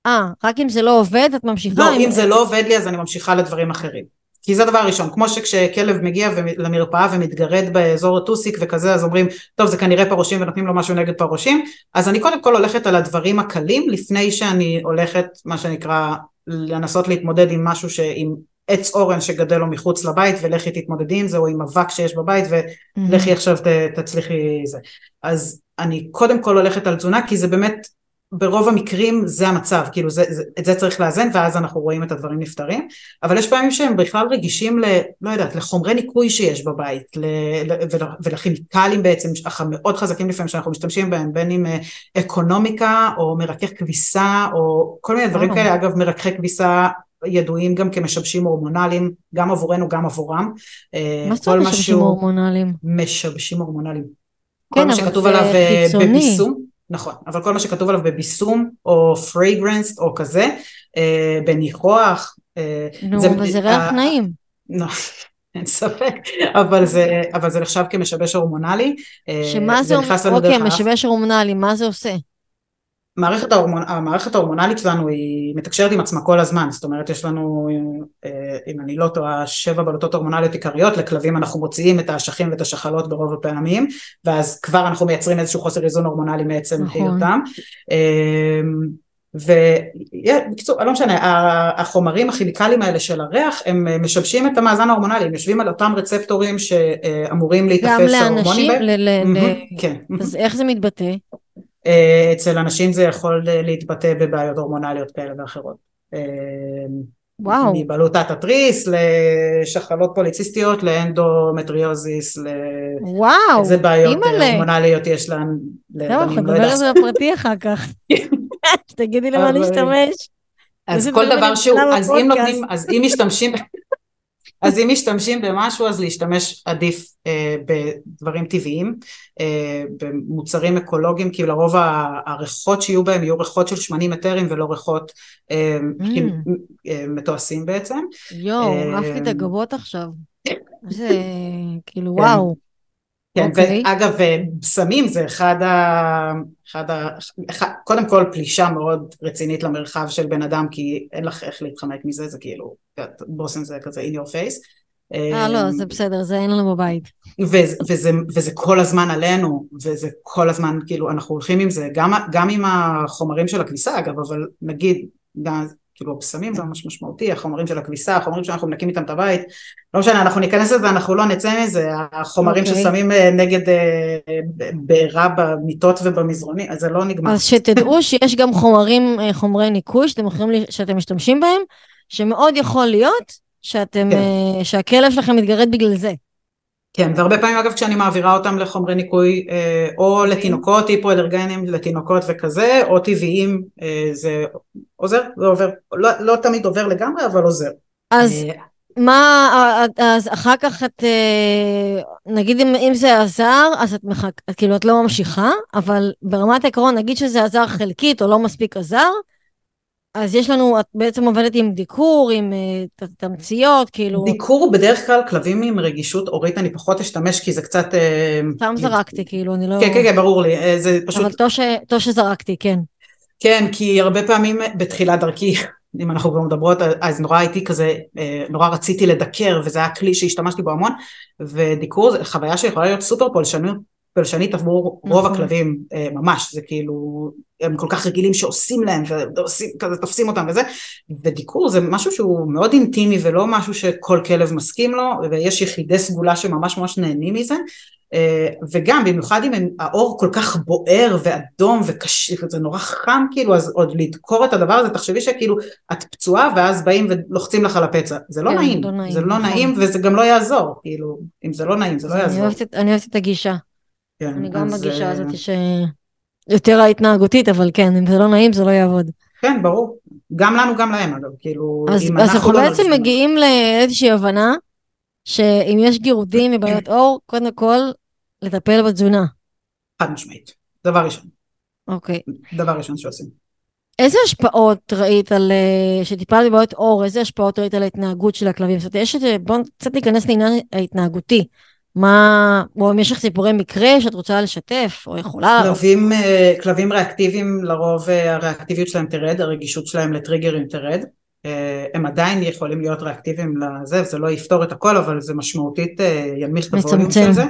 אה, רק אם זה לא עובד, את ממשיכה? לא, אם... אם זה לא עובד לי, אז אני ממשיכה לדברים אחרים. כי זה הדבר הראשון, כמו שכשכלב מגיע למרפאה ומתגרד באזור הטוסיק וכזה, אז אומרים, טוב זה כנראה פרושים ונותנים לו משהו נגד פרושים, אז אני קודם כל הולכת על הדברים הקלים, לפני שאני הולכת, מה שנקרא, לנסות להתמודד עם משהו, ש... עם עץ אורן שגדל לו מחוץ לבית ולכי תתמודדי עם זה, או עם אבק שיש בבית ולכי עכשיו ת, תצליחי זה. אז אני קודם כל הולכת על תזונה, כי זה באמת ברוב המקרים זה המצב, כאילו זה, זה, את זה צריך לאזן ואז אנחנו רואים את הדברים נפתרים, אבל יש פעמים שהם בכלל רגישים ל... לא יודעת, לחומרי ניקוי שיש בבית ל, ל, ול, ולכימיקלים בעצם מאוד חזקים לפעמים שאנחנו משתמשים בהם, בין אם אה, אקונומיקה או מרכך כביסה או כל מיני דברים כאלה, אגב מרככי כביסה ידועים גם כמשבשים הורמונליים, גם עבורנו גם עבורם. אה, מה זאת אומרת משבשים הורמונליים? משבשים הורמונליים. כן, כל מה שכתוב עליו אה, בבישום. נכון, אבל כל מה שכתוב עליו בבישום או fragrance או כזה, אה, בניחוח. נו, זה, וזה ריח אה, נעים. לא, אין ספק, אבל זה, אבל זה נחשב כמשבש הורמונלי. שמה זה, זה אוקיי, משבש הורמונלי, מה זה עושה? המערכת, ההורמונ... המערכת ההורמונלית שלנו היא מתקשרת עם עצמה כל הזמן, זאת אומרת יש לנו, אה, אם אני לא טועה, שבע בלוטות הורמונליות עיקריות, לכלבים אנחנו מוציאים את האשכים ואת השחלות ברוב הפעמים, ואז כבר אנחנו מייצרים איזשהו חוסר איזון הורמונלי מעצם נכון. היותם. אמ, ובקיצור, לא משנה, החומרים הכימיקליים האלה של הריח הם משבשים את המאזן ההורמונלי, הם יושבים על אותם רצפטורים שאמורים להיתפס ההורמונים בהם. גם לאנשים? כן. אז איך זה מתבטא? אה, אצל אנשים זה יכול להתבטא בבעיות הורמונליות כאלה ואחרות. אה, וואו. מבלוטת התריס לשחלות פוליציסטיות לאנדומטריוזיס, וואו, איזה בעיות. הורמונליות יש להם. טוב, אנחנו נדבר על זה בפרטי אחר כך. שתגידי למה להשתמש. אז כל דבר שהוא, אז אם נותנים, אז אם משתמשים, אז אם משתמשים במשהו אז להשתמש עדיף אה, בדברים טבעיים, אה, במוצרים אקולוגיים, כי לרוב הריחות שיהיו בהם יהיו ריחות של שמנים אתרים ולא ריחות אה, mm. אה, מתועשים בעצם. יואו, אה, אהבתי את הגבות עכשיו. זה כאילו כן. וואו. כן, okay. אוקיי. ואגב, סמים זה אחד ה... אחד ה... אחד... קודם כל פלישה מאוד רצינית למרחב של בן אדם, כי אין לך איך להתחמק מזה, זה כאילו, בושם זה כזה in your face. אה, לא, זה בסדר, זה אין לנו בבית. וזה, וזה, וזה כל הזמן עלינו, וזה כל הזמן, כאילו, אנחנו הולכים עם זה, גם, גם עם החומרים של הכביסה, אגב, אבל נגיד, כאילו הבשמים זה ממש משמעותי, החומרים של הכביסה, החומרים שאנחנו מנקים איתם את הבית, לא משנה, אנחנו ניכנס לזה, אנחנו לא נצא מזה, החומרים okay. אוקיי. ששמים אה, נגד אה, בעירה במיטות ובמזרונים, אז זה לא נגמר. אז שתדעו שיש גם חומרים, אה, חומרי ניקוי שאתם, יכולים, שאתם משתמשים בהם, שמאוד יכול להיות שאתם, כן. שהכלב שלכם מתגרד בגלל זה. כן, והרבה פעמים אגב כשאני מעבירה אותם לחומרי ניקוי אה, או לתינוקות, היפואלרגנים לתינוקות וכזה, או טבעיים, אה, זה עוזר, זה עובר, לא, לא תמיד עובר לגמרי, אבל עוזר. אז אה, מה, אז אחר כך את, נגיד אם, אם זה עזר, אז את מחכה, כאילו את לא ממשיכה, אבל ברמת העקרון, נגיד שזה עזר חלקית או לא מספיק עזר, אז יש לנו, את בעצם עובדת עם דיקור, עם uh, תמציות, כאילו... דיקור בדרך כלל כלבים עם רגישות אורית אני פחות אשתמש כי זה קצת... Uh, סתם זרקתי, כאילו, אני לא... כן, כן, כן, ברור לי, uh, זה פשוט... אבל טוב, ש... שזרקתי, כן. כן, כי הרבה פעמים בתחילת דרכי, אם אנחנו כבר מדברות, אז נורא הייתי כזה, נורא רציתי לדקר, וזה היה כלי שהשתמשתי בו המון, ודיקור זה חוויה שיכולה להיות סופר פולשנית, פולשנית עבור רוב נכון. הכלבים ממש, זה כאילו הם כל כך רגילים שעושים להם ועושים כזה תופסים אותם וזה ודיקור זה משהו שהוא מאוד אינטימי ולא משהו שכל כלב מסכים לו ויש יחידי סגולה שממש ממש נהנים מזה אה, וגם במיוחד אם האור כל כך בוער ואדום וקשה וזה נורא חם כאילו אז עוד לדקור את הדבר הזה תחשבי שכאילו את פצועה ואז באים ולוחצים לך על הפצע זה לא כן, נעים, לא נעים זה לא נכון. נעים וזה גם לא יעזור כאילו אם זה לא נעים זה לא יעזור. אני אוהבת את הגישה. כן, אני גם בגישה אה, הזאת ש... יותר ההתנהגותית, אבל כן, אם זה לא נעים זה לא יעבוד. כן, ברור. גם לנו, גם להם, אגב. כאילו, אז, אז אנחנו לא בעצם לא מגיעים לאיזושהי הבנה, שאם יש גירודים מבעיות אור, קודם כל, לטפל בתזונה. חד משמעית. דבר ראשון. אוקיי. דבר ראשון שעושים. איזה השפעות ראית על, אה, שטיפלת בבעיות אור, איזה השפעות ראית על ההתנהגות של הכלבים? זאת אומרת, יש את בואו קצת ניכנס לעניין ההתנהגותי. מה, או אם יש לך סיפורי מקרה שאת רוצה לשתף, או יכולה... כלבים, אה, כלבים ריאקטיביים, לרוב אה, הריאקטיביות שלהם תרד, הרגישות שלהם לטריגרים תרד. אה, הם עדיין יכולים להיות ריאקטיביים לזה, זה לא יפתור את הכל, אבל זה משמעותית ינמיך את הווליום של זה,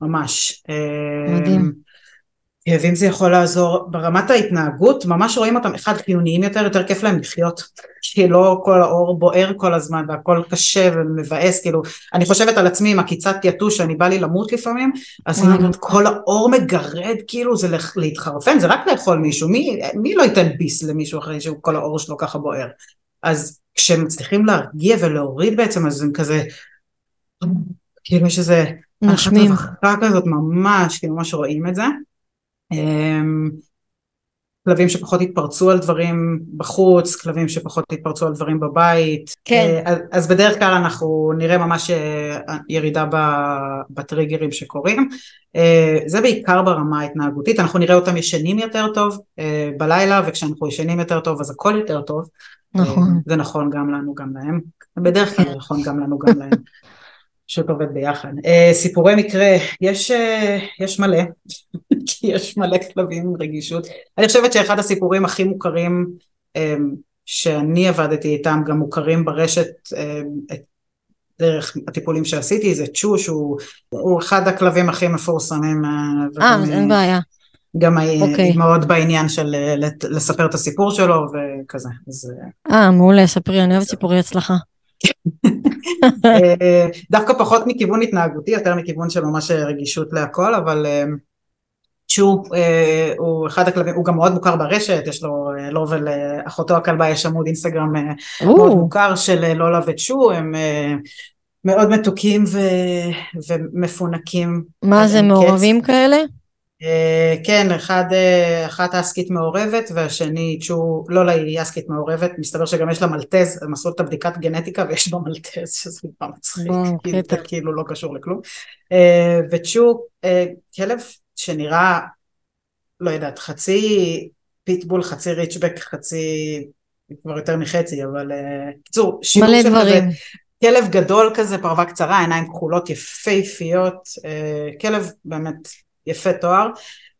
ממש. מדהים. ואם זה יכול לעזור ברמת ההתנהגות, ממש רואים אותם אחד חיוניים יותר, יותר כיף להם לחיות, כי לא כל האור בוער כל הזמן והכל קשה ומבאס, כאילו, אני חושבת על עצמי עם עקיצת יתוש שאני בא לי למות לפעמים, אז אני אומרת כל האור מגרד, כאילו זה להתחרפן, זה רק לאכול מישהו, מי, מי לא ייתן ביס למישהו אחרי שכל האור שלו ככה בוער, אז כשהם מצליחים להרגיע ולהוריד בעצם, אז הם כזה, כאילו יש איזה, נשמים, כזאת ממש, כאילו ממש רואים את זה. אמ, כלבים שפחות התפרצו על דברים בחוץ, כלבים שפחות התפרצו על דברים בבית. כן. אז, אה, אז בדרך כלל אנחנו נראה ממש אה, ירידה בטריגרים שקורים. אה, זה בעיקר ברמה ההתנהגותית, אנחנו נראה אותם ישנים יותר טוב בלילה, וכשאנחנו ישנים יותר טוב אז הכל יותר טוב. נכון. זה נכון גם לנו גם להם. בדרך כלל נכון גם לנו גם להם. פשוט עובד ביחד. סיפורי מקרה, יש, יש מלא. כי יש מלא כלבים עם רגישות. אני חושבת שאחד הסיפורים הכי מוכרים אמ, שאני עבדתי איתם, גם מוכרים ברשת אמ, דרך הטיפולים שעשיתי, זה צ'ו שהוא אחד הכלבים הכי מפורסמים. אה, אז אין בעיה. גם okay. אוקיי. מאוד בעניין של לספר את הסיפור שלו וכזה. אז... אה, מעולה, ספרי, אני אוהבת סיפורי הצלחה. אה, דווקא פחות מכיוון התנהגותי, יותר מכיוון של ממש רגישות להכל, אבל אה, הוא אחד הכלבים, הוא גם מאוד מוכר ברשת, יש לו, אה, לו ולאחותו הכלבה יש עמוד אינסטגרם אה, מאוד מוכר של לולה וצ'ו, הם אה, מאוד מתוקים ו, ומפונקים. מה זה, מעורבים כאלה? אה, כן, אחד, אה, אחת אסקית מעורבת והשני צ'ו, לולה היא אסקית מעורבת, מסתבר שגם יש לה מלטז, הם עשו את הבדיקת גנטיקה ויש בה מלטז, שזה כבר מצחיק, כאילו, כאילו לא קשור לכלום. אה, וצ'ו, כלב שנראה, לא יודעת, חצי פיטבול, חצי ריצ'בק, חצי, כבר יותר מחצי, אבל בקיצור, uh, שיעור של דברים. כזה, כלב גדול כזה, פרווה קצרה, עיניים כחולות יפהפיות, כלב באמת יפה תואר,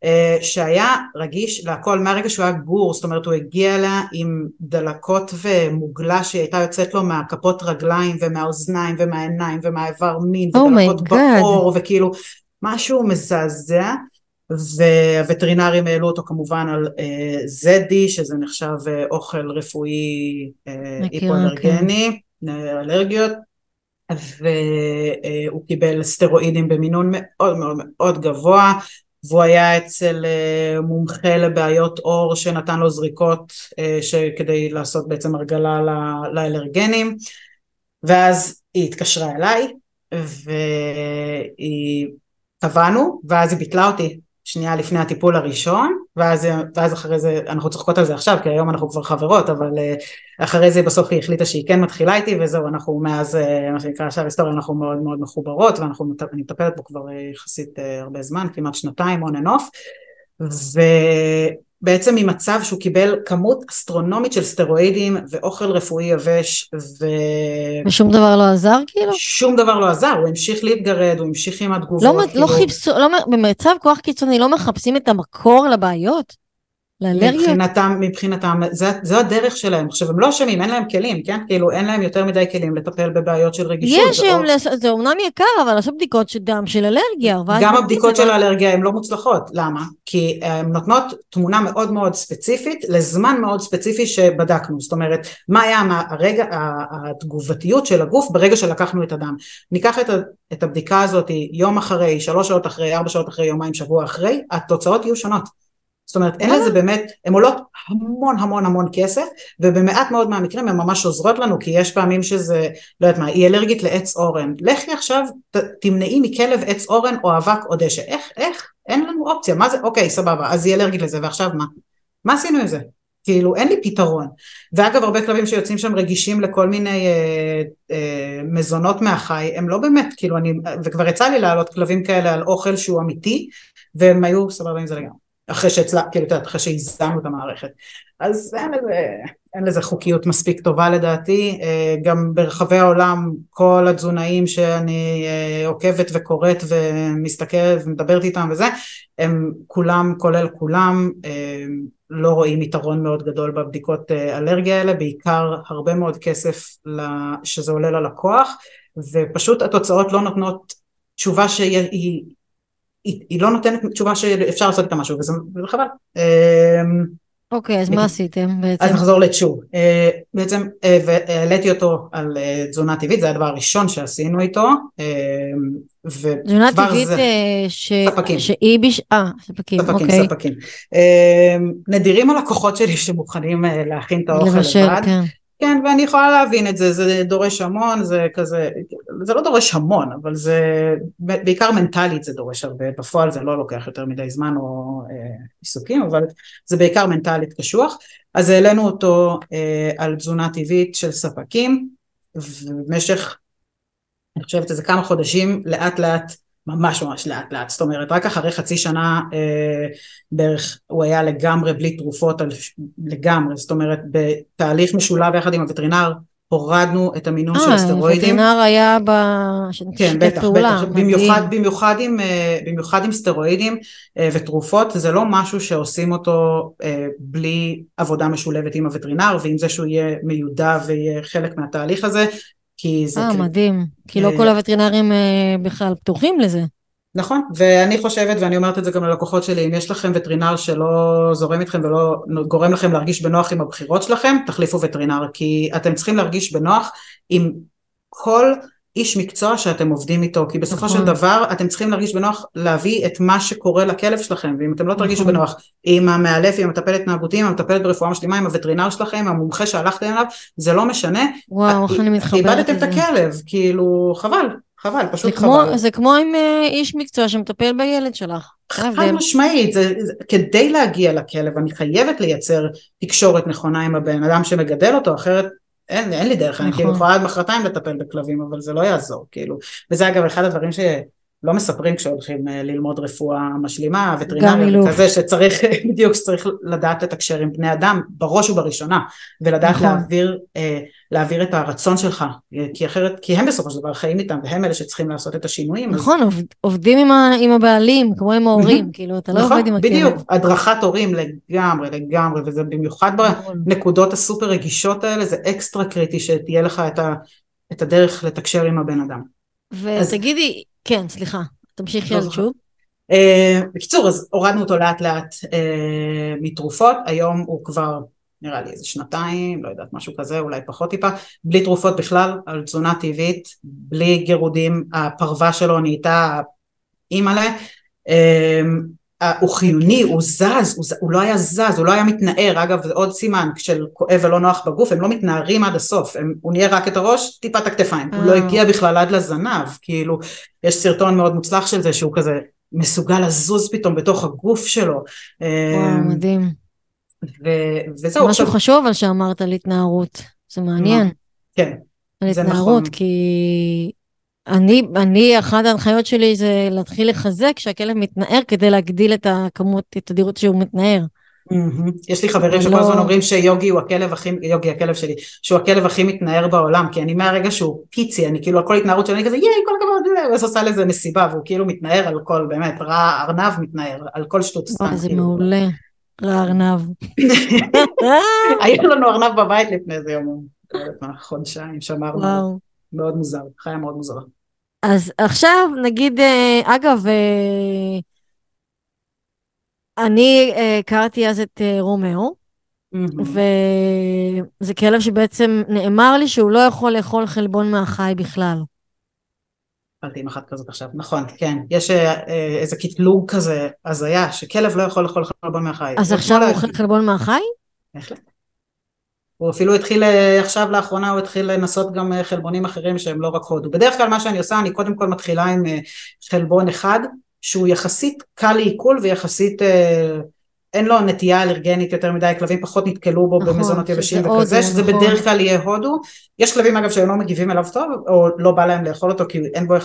uh, שהיה רגיש להכל מהרגע שהוא היה גור, זאת אומרת הוא הגיע אליה עם דלקות ומוגלה שהיא הייתה יוצאת לו מהכפות רגליים ומהאוזניים ומהעיניים ומהאיבר מין oh ודלקות בעור וכאילו משהו מזעזע והווטרינרים העלו אותו כמובן על אה, זדי שזה נחשב אה, אוכל רפואי אה, היפואלרגני, כן. אלרגיות והוא קיבל סטרואידים במינון מאוד מאוד מאוד גבוה והוא היה אצל מומחה לבעיות עור שנתן לו זריקות כדי לעשות בעצם הרגלה לאלרגנים. ואז היא התקשרה אליי והיא קבענו ואז היא ביטלה אותי שנייה לפני הטיפול הראשון ואז, ואז אחרי זה אנחנו צוחקות על זה עכשיו כי היום אנחנו כבר חברות אבל אה, אחרי זה בסוף היא החליטה שהיא כן מתחילה איתי וזהו אנחנו מאז אה, מה שנקרא עכשיו היסטוריה אנחנו מאוד מאוד מחוברות ואנחנו מטפלת בו כבר אה, יחסית הרבה זמן כמעט שנתיים on and off בעצם ממצב שהוא קיבל כמות אסטרונומית של סטרואידים ואוכל רפואי יבש ו... ושום דבר לא עזר כאילו? שום דבר לא עזר, הוא המשיך להתגרד, הוא המשיך עם התגובות. לא, לא כאילו... לא חיפשו, לא, במצב כוח קיצוני לא מחפשים את המקור לבעיות? לאלרגיות? מבחינתם, מבחינתם, זה, זה הדרך שלהם. עכשיו, הם לא אשמים, אין להם כלים, כן? כאילו, אין להם יותר מדי כלים לטפל בבעיות של רגישות. יש היום, או... זה אומנם יקר, אבל לעשות בדיקות של דם של אלרגיה. גם הבדיקות של האלרגיה הן לא מוצלחות. למה? כי הן נותנות תמונה מאוד מאוד ספציפית, לזמן מאוד ספציפי שבדקנו. זאת אומרת, מה היה הרגע, התגובתיות של הגוף ברגע שלקחנו את הדם. ניקח את, את הבדיקה הזאת יום אחרי, שלוש שעות אחרי, ארבע שעות אחרי, יומיים, שבוע אחרי, התוצאות יהיו שונות. זאת אומרת אין לזה באמת, הן עולות המון המון המון כסף ובמעט מאוד מהמקרים הן ממש עוזרות לנו כי יש פעמים שזה, לא יודעת מה, היא אלרגית לעץ אורן, לכי עכשיו ת, תמנעי מכלב עץ אורן או אבק או דשא, איך, איך, אין לנו אופציה, מה זה, אוקיי סבבה, אז היא אלרגית לזה ועכשיו מה, מה עשינו עם זה? כאילו אין לי פתרון. ואגב הרבה כלבים שיוצאים שם רגישים לכל מיני אה, אה, מזונות מהחי הם לא באמת כאילו אני וכבר יצא לי להעלות כלבים כאלה על אוכל שהוא אמיתי והם היו סבבה עם זה לגמרי אחרי שהצלחתי, כאילו, את יודעת, אחרי שהזמנו את המערכת. אז אין לזה, אין לזה חוקיות מספיק טובה לדעתי, אה, גם ברחבי העולם כל התזונאים שאני אה, עוקבת וקוראת ומסתכלת ומדברת איתם וזה, הם כולם, כולל כולם, אה, לא רואים יתרון מאוד גדול בבדיקות אלרגיה האלה, בעיקר הרבה מאוד כסף שזה עולה ללקוח, ופשוט התוצאות לא נותנות תשובה שהיא היא, היא, לא נותנת תשובה שאפשר לעשות איתה משהו, וזה חבל. אוקיי, okay, אז מה עשיתם בעצם? אז נחזור לצ'ו. אה, בעצם, אה, והעליתי אותו על אה, תזונה טבעית, זה הדבר הראשון שעשינו איתו. תזונה טבעית זה... ש... ספקים. שהיא בש... אה, ספקים, ספקים, אוקיי. ספקים. נדירים הלקוחות שלי שמוכנים להכין את האוכל לבד. כן. כן, ואני יכולה להבין את זה, זה דורש המון, זה כזה, זה לא דורש המון, אבל זה, בעיקר מנטלית זה דורש הרבה, בפועל זה לא לוקח יותר מדי זמן או אה, עיסוקים, אבל זה בעיקר מנטלית קשוח, אז העלינו אותו אה, על תזונה טבעית של ספקים, ובמשך, אני חושבת איזה כמה חודשים, לאט לאט ממש ממש לאט לאט, זאת אומרת רק אחרי חצי שנה אה, בערך הוא היה לגמרי בלי תרופות, על, לגמרי, זאת אומרת בתהליך משולב יחד עם הווטרינר הורדנו את המינון של הסטרואידים. אה, הווטרינר היה ב... כן, בטח, פעולה, בטח, במיוחד, במיוחד, עם, אה, במיוחד עם סטרואידים אה, ותרופות, זה לא משהו שעושים אותו אה, בלי עבודה משולבת עם הווטרינר, ועם זה שהוא יהיה מיודע ויהיה חלק מהתהליך הזה, כי זה... אה, מדהים. כי לא אה, כל הווטרינרים אה, בכלל פתוחים לזה. נכון, ואני חושבת, ואני אומרת את זה גם ללקוחות שלי, אם יש לכם וטרינר שלא זורם איתכם ולא גורם לכם להרגיש בנוח עם הבחירות שלכם, תחליפו וטרינר, כי אתם צריכים להרגיש בנוח עם כל איש מקצוע שאתם עובדים איתו, כי בסופו נכון. של דבר אתם צריכים להרגיש בנוח להביא את מה שקורה לכלב שלכם, ואם אתם לא תרגישו נכון. בנוח עם המאלף, עם המטפלת התנהגותי, עם המטפלת ברפואה משלימה, עם הווטרינר שלכם, המומחה שהלכתם אליו, זה לא משנה. וואו, איך אני מתחברת לזה. איבדתם את הכלב, כאילו, חבל, חבל, פשוט זה חבל. כמו, זה כמו עם uh, איש מקצוע שמטפל בילד שלך. חד משמעית, זה, זה, כדי להגיע לכלב אני חייבת לייצר תקשורת נכונה עם הבן אדם שמגדל אותו, אחרת אין, אין לי דרך, נכון. אני כאילו יכולה עד מחרתיים לטפל בכלבים, אבל זה לא יעזור, כאילו. וזה אגב אחד הדברים שלא מספרים כשהולכים אה, ללמוד רפואה משלימה, וטרינריה וכזה, שצריך, בדיוק, שצריך לדעת לתקשר עם בני אדם, בראש ובראשונה, ולדעת נכון. להעביר, אה, להעביר את הרצון שלך, כי אחרת, כי הם בסופו של דבר חיים איתם, והם אלה שצריכים לעשות את השינויים. נכון, אז... עובדים עם, ה, עם הבעלים, כמו עם ההורים, כאילו, אתה לא נכון, עובד עם הכלב. בדיוק, הדרכת הורים לגמרי, לגמרי, וזה במיוחד נכון. בנקודות הסופר רגישות האלה, זה אקסטרה קריטי שתהיה לך את, ה, את הדרך לתקשר עם הבן אדם. ותגידי, אז... כן, סליחה, תמשיכי על שוב. Uh, בקיצור, אז הורדנו אותו לאט לאט uh, מתרופות, היום הוא כבר נראה לי איזה שנתיים, לא יודעת, משהו כזה, אולי פחות טיפה, בלי תרופות בכלל, על תזונה טבעית, בלי גירודים, הפרווה שלו נהייתה אימא'לה, אמ, הוא חיוני, הוא זז, הוא, הוא לא היה זז, הוא לא היה מתנער, אגב זה עוד סימן של כואב ולא נוח בגוף, הם לא מתנערים עד הסוף, הם, הוא נהיה רק את הראש, טיפה את הכתפיים, הוא לא הגיע בכלל עד לזנב, כאילו, יש סרטון מאוד מוצלח של זה שהוא כזה מסוגל לזוז פתאום בתוך הגוף שלו. וואו, אמ, מדהים. ו- וזהו. משהו עכשיו... חשוב אבל שאמרת על התנערות, זה מעניין. כן, על זה התנערות, נכון. כי אני, אני, אחת ההנחיות שלי זה להתחיל לחזק כשהכלב מתנער כדי להגדיל את הכמות, את התדירות שהוא מתנער. יש לי חברים שכל הזמן אומרים שיוגי הוא הכלב הכי, יוגי הכלב שלי, שהוא הכלב הכי מתנער בעולם, כי אני מהרגע שהוא פיצי, אני כאילו על כל התנערות שלי, אני כזה ייי כל הכבוד, ואז עושה לזה מסיבה, והוא כאילו מתנער על כל, באמת, רע, ארנב מתנער, על כל שטות סתם. זה כאילו. מעולה. לארנב. היה לנו ארנב בבית לפני איזה יום, חודשיים, שמרנו, מאוד מוזר, חיה מאוד מוזרה. אז עכשיו נגיד, אה, אגב, אה, אני אה, הכרתי אז את רומאו, וזה כלב שבעצם נאמר לי שהוא לא יכול לאכול חלבון מהחי בכלל. קיבלתי עם אחת כזאת עכשיו, נכון, כן, יש אה, אה, איזה קטלוג כזה הזיה, שכלב לא יכול לאכול חלבון מהחי. אז עכשיו הוא אוכל חלבון מהחי? בהחלט. הוא אפילו התחיל אה, עכשיו לאחרונה הוא התחיל לנסות גם חלבונים אחרים שהם לא רק הודו. בדרך כלל מה שאני עושה אני קודם כל מתחילה עם חלבון אחד שהוא יחסית קל לעיכול ויחסית אין לו נטייה אלרגנית יותר מדי, כלבים פחות נתקלו בו נכון, במזונות יבשים וכזה, הודו, שזה נכון. בדרך כלל יהיה הודו. יש כלבים אגב שהם לא מגיבים אליו טוב, או לא בא להם לאכול אותו כי אין בו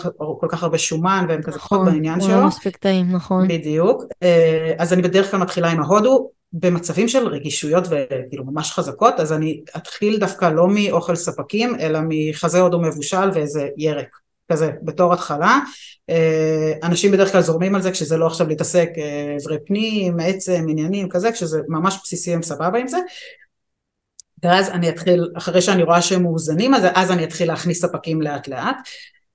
כל כך הרבה שומן והם כזה פחות נכון, בעניין שלו. נכון, הוא לא מספיק טעים, נכון. בדיוק. אה, אז אני בדרך כלל מתחילה עם ההודו, במצבים של רגישויות וכאילו ממש חזקות, אז אני אתחיל דווקא לא מאוכל ספקים, אלא מחזה הודו מבושל ואיזה ירק. כזה, בתור התחלה. אה, אנשים בדרך כלל זורמים על זה כשזה לא עכשיו להתעסק אברי פנים, עצם, עניינים, כזה, כשזה ממש בסיסי הם סבבה עם זה. ואז אני אתחיל, אחרי שאני רואה שהם מאוזנים, אז, אז אני אתחיל להכניס ספקים לאט לאט.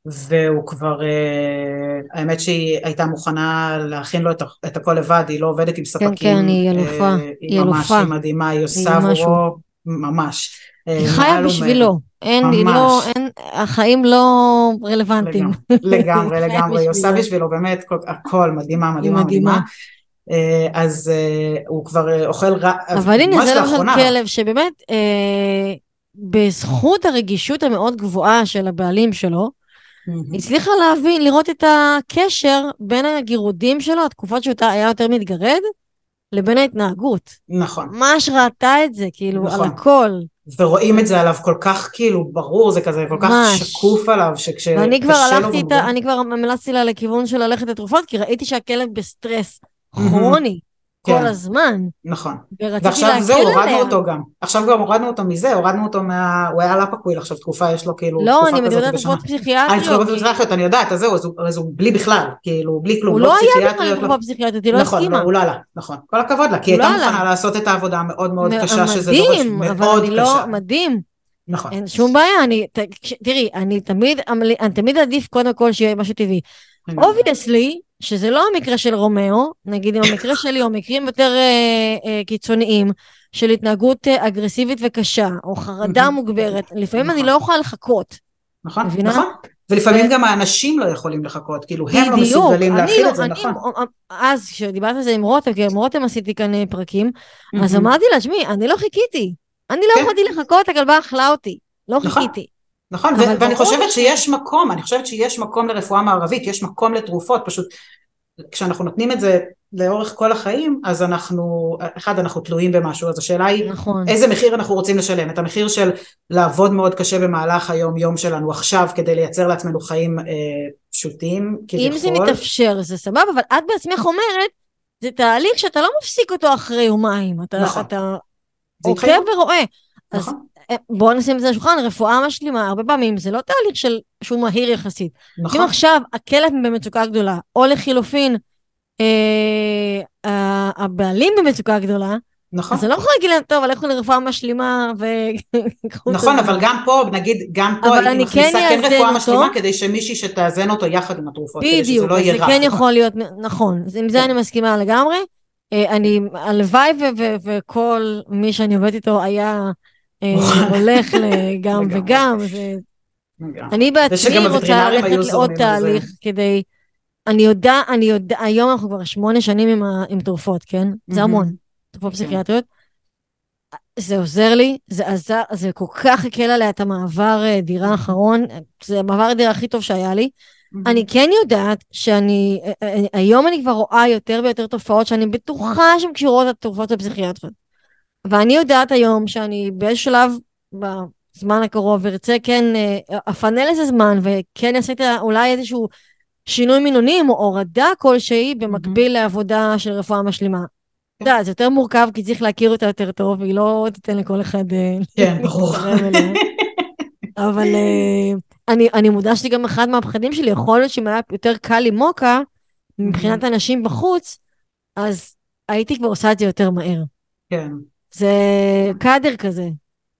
והוא כבר, אה, האמת שהיא הייתה מוכנה להכין לו את, את הכל לבד, היא לא עובדת עם ספקים. כן, כן, היא אלופה, אה, היא היא ממש. היא מדהימה, היא עושה עבורו, ממש. אה, היא חיה בשבילו, אין, היא לא. אין, החיים לא רלוונטיים. לגמרי, לגמרי, היא עושה בשבילו. באמת כל- הכל, מדהימה, מדהימה, מדהימה. מדהימה. אה, אז אה, הוא כבר אוכל רע, אבל הנה, זה למשל לאחרונה. כלב שבאמת, אה, בזכות הרגישות המאוד גבוהה של הבעלים שלו, מהמם. הצליחה להבין, לראות את הקשר בין הגירודים שלו, התקופות שהוא היה יותר מתגרד, לבין ההתנהגות. נכון, ממש ראתה את זה, כאילו, נכון. על הכל. ורואים את זה עליו כל כך כאילו ברור, זה כזה כל כך ממש. שקוף עליו, שכשקשה לו... ואני כבר הלכתי איתה, אני כבר המלצתי לה לכיוון של ללכת לתרופות, כי ראיתי שהכלב בסטרס מהמם. כרוני כל כן. הזמן, נכון. ועכשיו זהו, הורדנו. אותו גם. עכשיו גם הורדנו אותו מזה, הורדנו אותו מה... הוא היה על Apoquel עכשיו תקופה, יש לו כאילו לא, תקופה אני מדברת על אה, פסיכיאטריות. תרופות כי פסיכיאטריות, אני יודעת, אז זהו, אז הוא- בלי בכלל, כאילו, בלי כלום. הוא לא היה בכלל פסיכיאטריות, לתרופה פסיכיאטרית, היא לא נכון, הסכימה. לא, הוא לא עלה, נכון. כל הכבוד לה, כי היא הייתה לא עלה. מוכנה לעשות את העבודה המאוד מאוד קשה, שזה דורש מדהים, אבל אני לא. מדהים, נכון. אין שום בעיה, אני, תראי, אני תמיד, אני תמיד עדיף קודם כל שיהיה משהו טבעי. obviously, שזה לא המקרה של רומאו, נגיד אם המקרה שלי או מקרים יותר אה, אה, קיצוניים של התנהגות אה, אגרסיבית וקשה, או חרדה מהמם. מוגברת, לפעמים אני נכון. לא יכולה לחכות. נכון, מבינה? נכון. ולפעמים גם האנשים לא יכולים לחכות, כאילו הם לא בדיוק, מסוגלים אני להכיל לא, את זה, אני, נכון. אז כשדיברת על זה עם רותם, כי עם רותם עשיתי כאן אה, פרקים, אז. אמרתי לה, תשמעי, אני לא חיכיתי. אני לא כן. יכולתי לחכות, הכלבה אכלה אותי. לא נכון. חיכיתי. נכון, ו- ואני חושבת שיש מקום, אני חושבת שיש מקום לרפואה מערבית, יש מקום לתרופות, פשוט כשאנחנו נותנים את זה לאורך כל החיים, אז אנחנו, אחד, אנחנו תלויים במשהו, אז השאלה היא נכון. איזה מחיר אנחנו רוצים לשלם, את המחיר של לעבוד מאוד קשה במהלך היום יום שלנו עכשיו כדי לייצר לעצמנו חיים אה, פשוטים כביכול. אם זה מתאפשר, זה סבבה, אבל את בעצמך אומרת, זה תהליך שאתה לא מפסיק אותו אחרי יומיים. אתה, נכון. אתה עוקב. ורואה. אז נכון, אה, בואו נשים את זה על השולחן, רפואה משלימה, הרבה פעמים זה לא תהליך של, שהוא מהיר יחסית. אם נכון, עכשיו הכלב במצוקה גדולה, או לחילופין, אה, הבעלים במצוקה גדולה, נכון. אז אני לא יכולה להגיד להם, טוב, לכו לרפואה משלימה ו... נכון, הזמן." אבל גם פה, נגיד, גם פה אבל הייתי אני מכניסה כן כן רפואה. משלימה כדי שמישהי שתאזן אותו יחד עם התרופות, כדי שזה בדיוק, לא יהיה זה רע. כן יכול להיות, נכון, עם זה כן. אני מסכימה לגמרי. אה, אני, הלוואי וכל מי שאני עובדת איתו היה אה. הולך לגם. וגם, זה... אני בעצמי רוצה ללכת לעוד זה. תהליך כדי... אני יודע, אני יודע, היום אנחנו כבר שמונה שנים עם, ה, עם תרופות, כן? זה מהמם. המון, תרופות כן. פסיכיאטריות. זה עוזר לי, זה עזר, זה כל כך הקל עליה את המעבר אה, דירה האחרון, זה המעבר הדירה הכי טוב שהיה לי. אני כן יודעת שאני, אה, אה, היום אני כבר רואה יותר ויותר תופעות שאני בטוחה שהן קשורות לתרופות הפסיכיאטריות. ואני יודעת היום שאני באיזשהו שלב, בזמן הקרוב, ארצה כן, אה, אפנה לזה זמן, וכן אעשה אולי איזשהו שינוי מינונים או הורדה כלשהי במקביל לעבודה של רפואה משלימה. אתה יודע, זה יותר מורכב כי צריך להכיר אותה יותר טוב, והיא לא תיתן לכל אחד אה, כן, ברור. אבל אה, אני, אני מודה שזה גם אחד מהפחדים שלי, יכול להיות שאם היה יותר קל עם מוקה, מבחינת אנשים בחוץ, אז הייתי כבר עושה את זה יותר מהר. כן. זה קאדר כזה.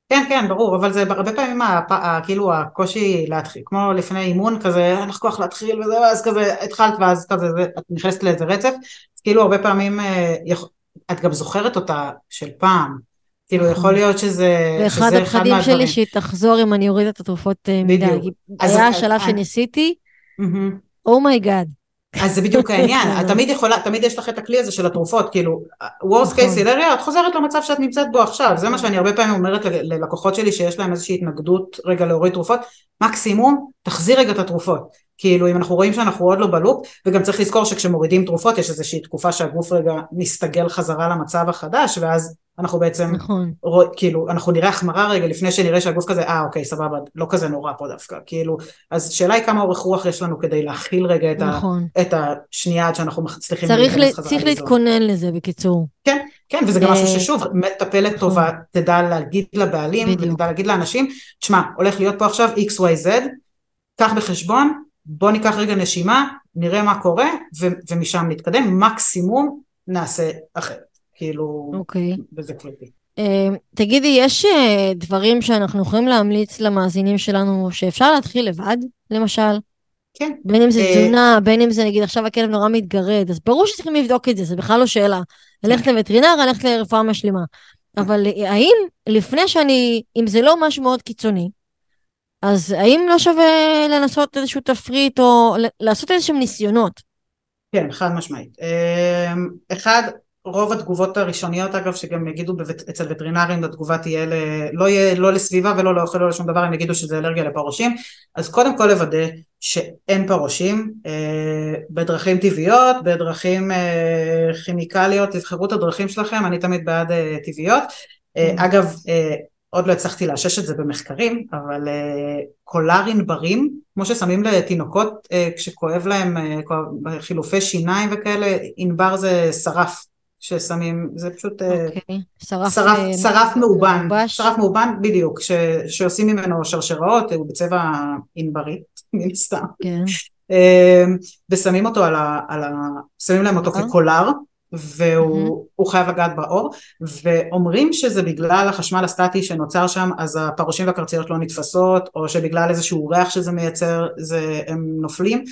כן, כן, ברור, אבל זה הרבה פעמים הפ... כאילו הקושי להתחיל, כמו לפני אימון כזה, אין לך כוח להתחיל וזה, ואז כזה התחלת ואז כזה, זה, את נכנסת לאיזה רצף, אז כאילו הרבה פעמים, אה. את גם זוכרת אותה של פעם, כאילו נכון. יכול להיות שזה, ואחד שזה אחד הפחדים מהדברים. שלי שהיא תחזור אם אני אוריד את התרופות אה, מדי. בדיוק. היה את- שלב את- שניסיתי. Oh my God. אז זה בדיוק העניין. את תמיד יכולה, תמיד יש לך את הכלי הזה של התרופות, כאילו, worst case נכון. scenario, את חוזרת למצב שאת נמצאת בו עכשיו, זה מה שאני הרבה פעמים אומרת ללקוחות שלי שיש להם איזושהי התנגדות רגע להוריד תרופות, מקסימום תחזיר רגע את התרופות, כאילו אם אנחנו רואים שאנחנו עוד לא בלופ, וגם צריך לזכור שכשמורידים תרופות יש איזושהי תקופה שהגוף רגע מסתגל חזרה למצב החדש, ואז אנחנו בעצם, נכון. רוא, כאילו, אנחנו נראה החמרה רגע לפני שנראה שהגוף כזה, אה אוקיי סבבה, לא כזה נורא פה דווקא, כאילו, אז השאלה היא כמה אורך רוח יש לנו כדי להכיל רגע את ה... נכון. את השנייה עד שאנחנו מצליחים צריך ל- צריך. להתכונן לזה, בקיצור. כן, וזה גם משהו אה, ששוב, מטפלת נכון. טובה תדע להגיד לבעלים. ותדע להגיד לאנשים, תשמע, הולך להיות פה עכשיו XYZ, קח בחשבון, בוא ניקח רגע נשימה, נראה מה קורה, ו- ומשם נתקדם, מקסימום נעשה אחרת. כאילו, אוקיי. וזה קריטי. Uh, תגידי, יש uh, דברים שאנחנו יכולים להמליץ למאזינים שלנו שאפשר להתחיל לבד, למשל? כן. בין אם זה אה, תזונה, בין אם זה נגיד עכשיו הכלב נורא מתגרד, אז ברור שצריכים לבדוק את זה, זה בכלל לא שאלה. ללכת לווטרינר, ללכת לרפואה משלימה. אבל אה, האם לפני שאני, אם זה לא משהו מאוד קיצוני, אז האם לא שווה לנסות איזשהו תפריט או לעשות איזשהם ניסיונות? כן, חד משמעית. אמ, אחד, רוב התגובות הראשוניות אגב שגם יגידו בבט, אצל וטרינרים התגובה תהיה ל, לא יהיה לא לסביבה ולא לאוכל לא לשום דבר הם יגידו שזה אלרגיה לפרושים אז קודם כל לוודא שאין פרושים אה, בדרכים טבעיות בדרכים אה, כימיקליות תבחרו את הדרכים שלכם אני תמיד בעד אה, טבעיות. אה, Mm. אגב אה, עוד לא הצלחתי לאשש את זה במחקרים אבל אה, קולר ענברים כמו ששמים לתינוקות אה, כשכואב להם אה, חילופי שיניים וכאלה ענבר זה שרף ששמים, זה פשוט אה, אוקיי, שרף, שרף, אה, שרף מאובן, מיובש. שרף מאובן בדיוק, ש, שעושים ממנו שרשראות, הוא בצבע ענברית מן הסתם, כן, אה, ושמים אותו על ה... על ה שמים להם אותו אה? כקולר, והוא הוא חייב לגעת באור, ואומרים שזה בגלל החשמל הסטטי שנוצר שם, אז הפרושים והקרציות לא נתפסות, או שבגלל איזשהו ריח שזה מייצר, זה, הם נופלים.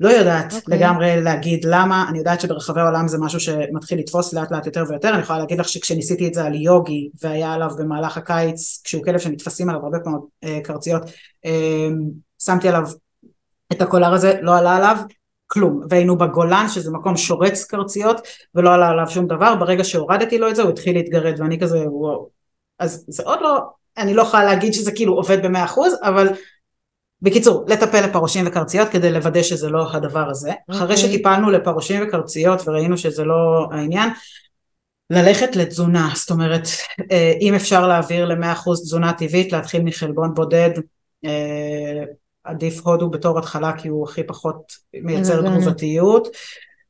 לא יודעת okay. אוקיי. לגמרי להגיד למה, אני יודעת שברחבי העולם זה משהו שמתחיל לתפוס לאט לאט יותר ויותר, אני יכולה להגיד לך שכשניסיתי את זה על יוגי והיה עליו במהלך הקיץ, כשהוא כלב שנתפסים עליו הרבה פעמים אה, קרציות, אה, שמתי עליו את הקולר הזה, לא עלה עליו כלום, והיינו בגולן שזה מקום שורץ קרציות ולא עלה עליו שום דבר, ברגע שהורדתי לו את זה הוא התחיל להתגרד ואני כזה וואו, אז זה עוד לא, אני לא יכולה להגיד שזה כאילו עובד במאה אחוז, אבל בקיצור, לטפל לפרושים וקרציות כדי לוודא שזה לא הדבר הזה. Okay. אחרי אוקיי. שטיפלנו לפרושים וקרציות וראינו שזה לא העניין, ללכת לתזונה, זאת אומרת, אה, אם אפשר להעביר ל-100% תזונה טבעית, להתחיל מחלבון בודד, אה, עדיף הודו בתור התחלה כי הוא הכי פחות מייצר. תגובתיות,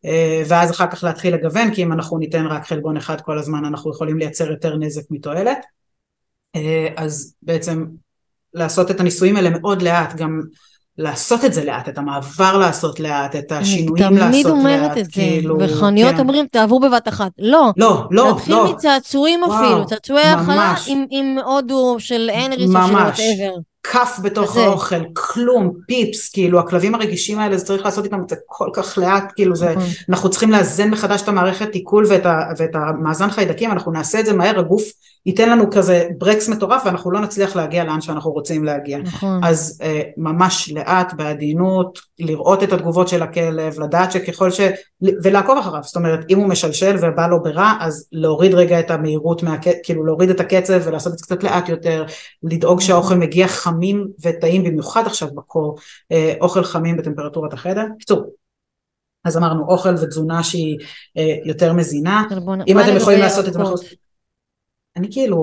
אה, ואז אחר כך להתחיל לגוון, כי אם אנחנו ניתן רק חלבון אחד כל הזמן אנחנו יכולים לייצר יותר נזק מתועלת. אז בעצם לעשות את הניסויים האלה מאוד לאט, גם לעשות את זה לאט, את המעבר לעשות לאט, את השינויים לעשות תמיד לאט, אומרת את זה, כאילו, וחנויות כן. אומרים תעברו בבת אחת. לא, לא, לא, להתחיל לא, מצעצועים וואו, אפילו, צעצועי ממש. עם- עם הודו של הנריס או של. whatever. כף בתוך כזה. האוכל, כלום, פיפס, כאילו הכלבים הרגישים האלה, זה צריך לעשות איתם את זה כל כך לאט, כאילו זה, נכון. אנחנו צריכים לאזן מחדש את המערכת עיכול ואת, ה, ואת המאזן חיידקים, אנחנו נעשה את זה מהר, הגוף ייתן לנו כזה ברקס מטורף ואנחנו לא נצליח להגיע לאן שאנחנו רוצים להגיע. נכון. אז אה, ממש לאט, בעדינות, לראות את התגובות של הכלב, לדעת שככל ש... ולעקוב אחריו, זאת אומרת, אם הוא משלשל ובא לו ברע, אז להוריד רגע את המהירות, מהק... כאילו להוריד את הקצב ולעשות את זה קצת לאט יותר, לדאוג שהאוכל מגיע חמים וטעים, במיוחד עכשיו בקור, אה, אוכל חמים בטמפרטורת החדר. בקיצור, אז אמרנו אוכל ותזונה שהיא אה, יותר מזינה, אם מה אתם יכולים לעשות את זה ירקות? אני כאילו,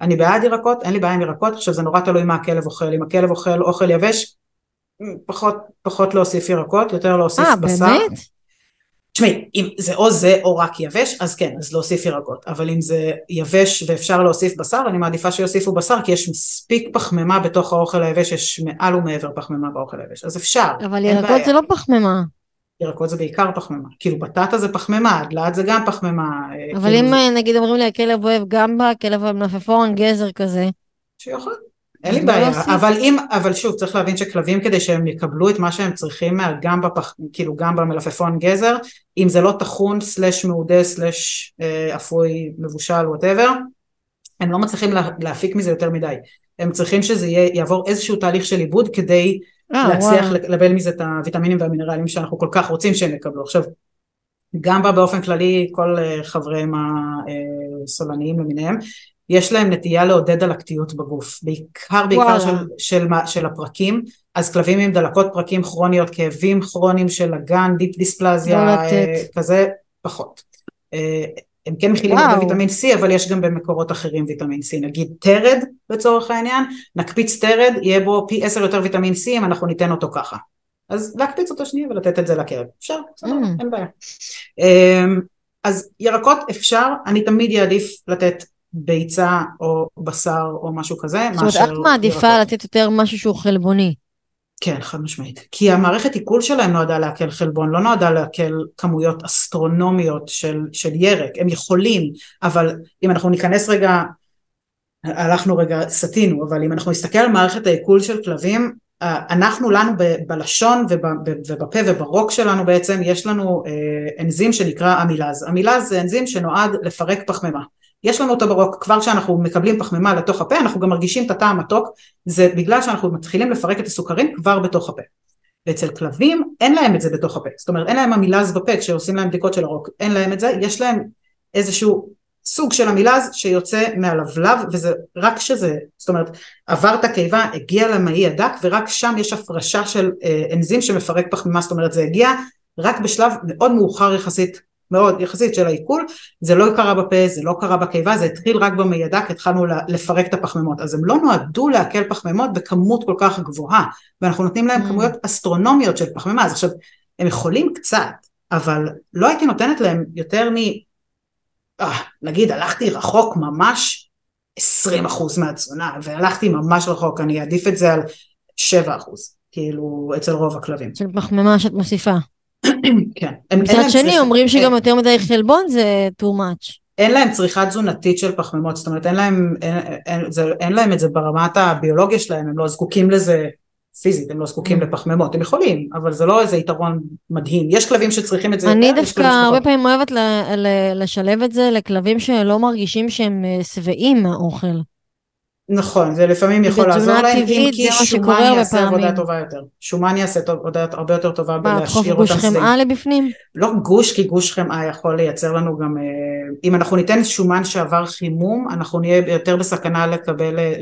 אני בעד ירקות, אין לי בעיה עם ירקות, עכשיו זה נורא תלוי מה הכלב אוכל, אם הכלב אוכל אוכל יבש, פחות, פחות להוסיף ירקות, יותר להוסיף אה, בשר. באמת? תשמעי, אם זה או זה או רק יבש, אז כן, אז להוסיף ירקות, אבל אם זה יבש ואפשר להוסיף בשר, אני מעדיפה שיוסיפו בשר, כי יש מספיק פחמימה בתוך האוכל היבש, יש מעל ומעבר פחמימה באוכל היבש, אז אפשר, אבל ירקות. זה לא פחמימה. ירקות זה בעיקר פחמימה, כאילו בטטה זה פחמימה, דלעת זה גם פחמימה. אה, אבל כאילו אם זה- אה, נגיד אומרים לי הכלב אוהב גמבה, כלב המלפפון, גזר כזה. שיוכל. אין לי לא בעיה, להוסיף. אבל אם, אבל שוב צריך להבין שכלבים כדי שהם יקבלו את מה שהם צריכים מה- גם בפח, כאילו גם במלפפון גזר, אם זה לא טחון slash מאודה slash אה, אפוי מבושל whatever, הם לא מצליחים לה, להפיק מזה יותר מדי, הם צריכים שזה יהיה, יעבור איזשהו תהליך של עיבוד כדי אה, להצליח וואו. לקבל מזה את הוויטמינים והמינרלים שאנחנו כל כך רוצים שהם יקבלו. עכשיו, גם בה באופן כללי כל אה, חבריהם הסולניים למיניהם, יש להם נטייה לעודד דלקתיות בגוף, בעיקר בעיקר וואלה. של, של, מה- של הפרקים, אז כלבים עם דלקות פרקים כרוניות, כאבים כרוניים של אגן, דיפ דיספלזיה, לא אה. כזה, פחות. הם כן מכילים. הרבה ויטמין C, אבל יש גם במקורות אחרים ויטמין C, נגיד תרד לצורך העניין, נקפיץ תרד, יהיה בו פי עשר יותר ויטמין C אם אנחנו ניתן אותו ככה. אז להקפיץ אותו שנייה ולתת את זה לכלב. אפשר, סבבה, Mm. אין בעיה. אמ, אז ירקות אפשר, אני תמיד אעדיף לתת ביצה או בשר או משהו כזה, זאת אומרת, מאשר את מעדיפה ירקות. לתת יותר משהו שהוא חלבוני. כן, חד משמעית. כי המערכת עיכול שלהם נועדה לעכל חלבון, לא נועדה לעכל כמויות אסטרונומיות של, של ירק. הם יכולים, אבל אם אנחנו ניכנס רגע, הלכנו רגע, סטינו, אבל אם אנחנו נסתכל על מערכת העיכול של כלבים, אנחנו לנו בלשון ובפה וברוק שלנו בעצם יש לנו אה, אנזים שנקרא אמילז. אמילז זה אנזים שנועד לפרק פחמימה. יש לנו אותו ברוק, כבר כשאנחנו מקבלים פחמימה לתוך הפה אנחנו גם מרגישים את הטעם מתוק, זה בגלל שאנחנו מתחילים לפרק את הסוכרים כבר בתוך הפה. ואצל כלבים אין להם את זה בתוך הפה, זאת אומרת אין להם המילז בפה כשעושים להם בדיקות של הרוק, אין להם את זה, יש להם איזשהו סוג של המילז שיוצא מהלבלב וזה רק שזה, זאת אומרת עבר את הקיבה, הגיע למעי הדק ורק שם יש הפרשה של אה, אנזים שמפרק פחמימה, זאת אומרת זה הגיע רק בשלב מאוד מאוחר יחסית מאוד יחסית של העיכול, זה לא קרה בפה, זה לא קרה בקיבה, זה התחיל רק במעי הדק, התחלנו לפרק את הפחמימות, אז הם לא נועדו לעכל פחמימות בכמות כל כך גבוהה, ואנחנו נותנים להם mm. כמויות אסטרונומיות של פחמימה, אז עכשיו הם יכולים קצת, אבל לא הייתי נותנת להם יותר מ... אה, נגיד הלכתי רחוק ממש 20% מהתזונה, והלכתי ממש רחוק, אני אעדיף את זה על 7%, כאילו אצל רוב הכלבים. של פחמימה שאת מוסיפה. כן. מצד שני אומרים שגם יותר מדי חלבון זה too much. אין להם צריכה תזונתית של פחמימות, זאת אומרת אין להם, אין, אין, זה, אין להם את זה ברמת הביולוגיה שלהם, הם לא זקוקים לזה פיזית, הם לא זקוקים mm. לפחמימות, הם יכולים, אבל זה לא איזה יתרון מדהים, יש כלבים שצריכים את זה אני דווקא הרבה פעמים אוהבת ל, ל, לשלב את זה לכלבים שלא מרגישים שהם אה, שבעים מהאוכל. נכון, זה לפעמים יכול לעזור להם, אם כי שומן יעשה עבודה טובה יותר. שומן יעשה עבודה הרבה יותר טובה בלהשאיר אותם סלימים. מה, גוש חמאה לבפנים? לא גוש, כי גוש חמאה יכול לייצר לנו גם, אה, אם אנחנו ניתן שומן שעבר חימום, אנחנו נהיה יותר בסכנה לקבל, אה,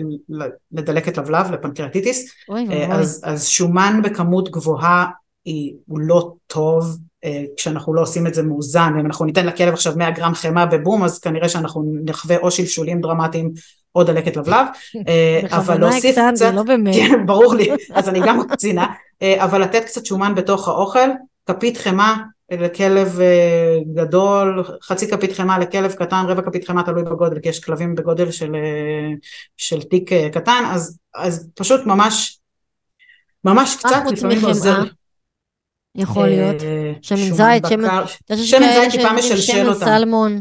לדלקת לבלב, לפנקרטיטיס. אה, אז, אז שומן בכמות גבוהה הוא לא טוב כשאנחנו לא עושים את זה מאוזן, אם אנחנו ניתן לכלב עכשיו 100 גרם חמאה בבום אז כנראה שאנחנו נחווה או שלשולים דרמטיים או דלקת לבלב, אה, אבל להוסיף קצת, לא באמת, כן ברור לי, אז אני גם קצינה, אה, אבל לתת קצת שומן בתוך האוכל, כפית חמאה לכלב אה, גדול, חצי כפית חמאה לכלב קטן, רבע כפית חמאה תלוי בגודל, כי יש כלבים בגודל של, של תיק קטן, אז, אז פשוט ממש, ממש קצת, לפעמים עוזר. יכול להיות, שמן זית, שמן זית טיפה משלשל אותם. סלמון.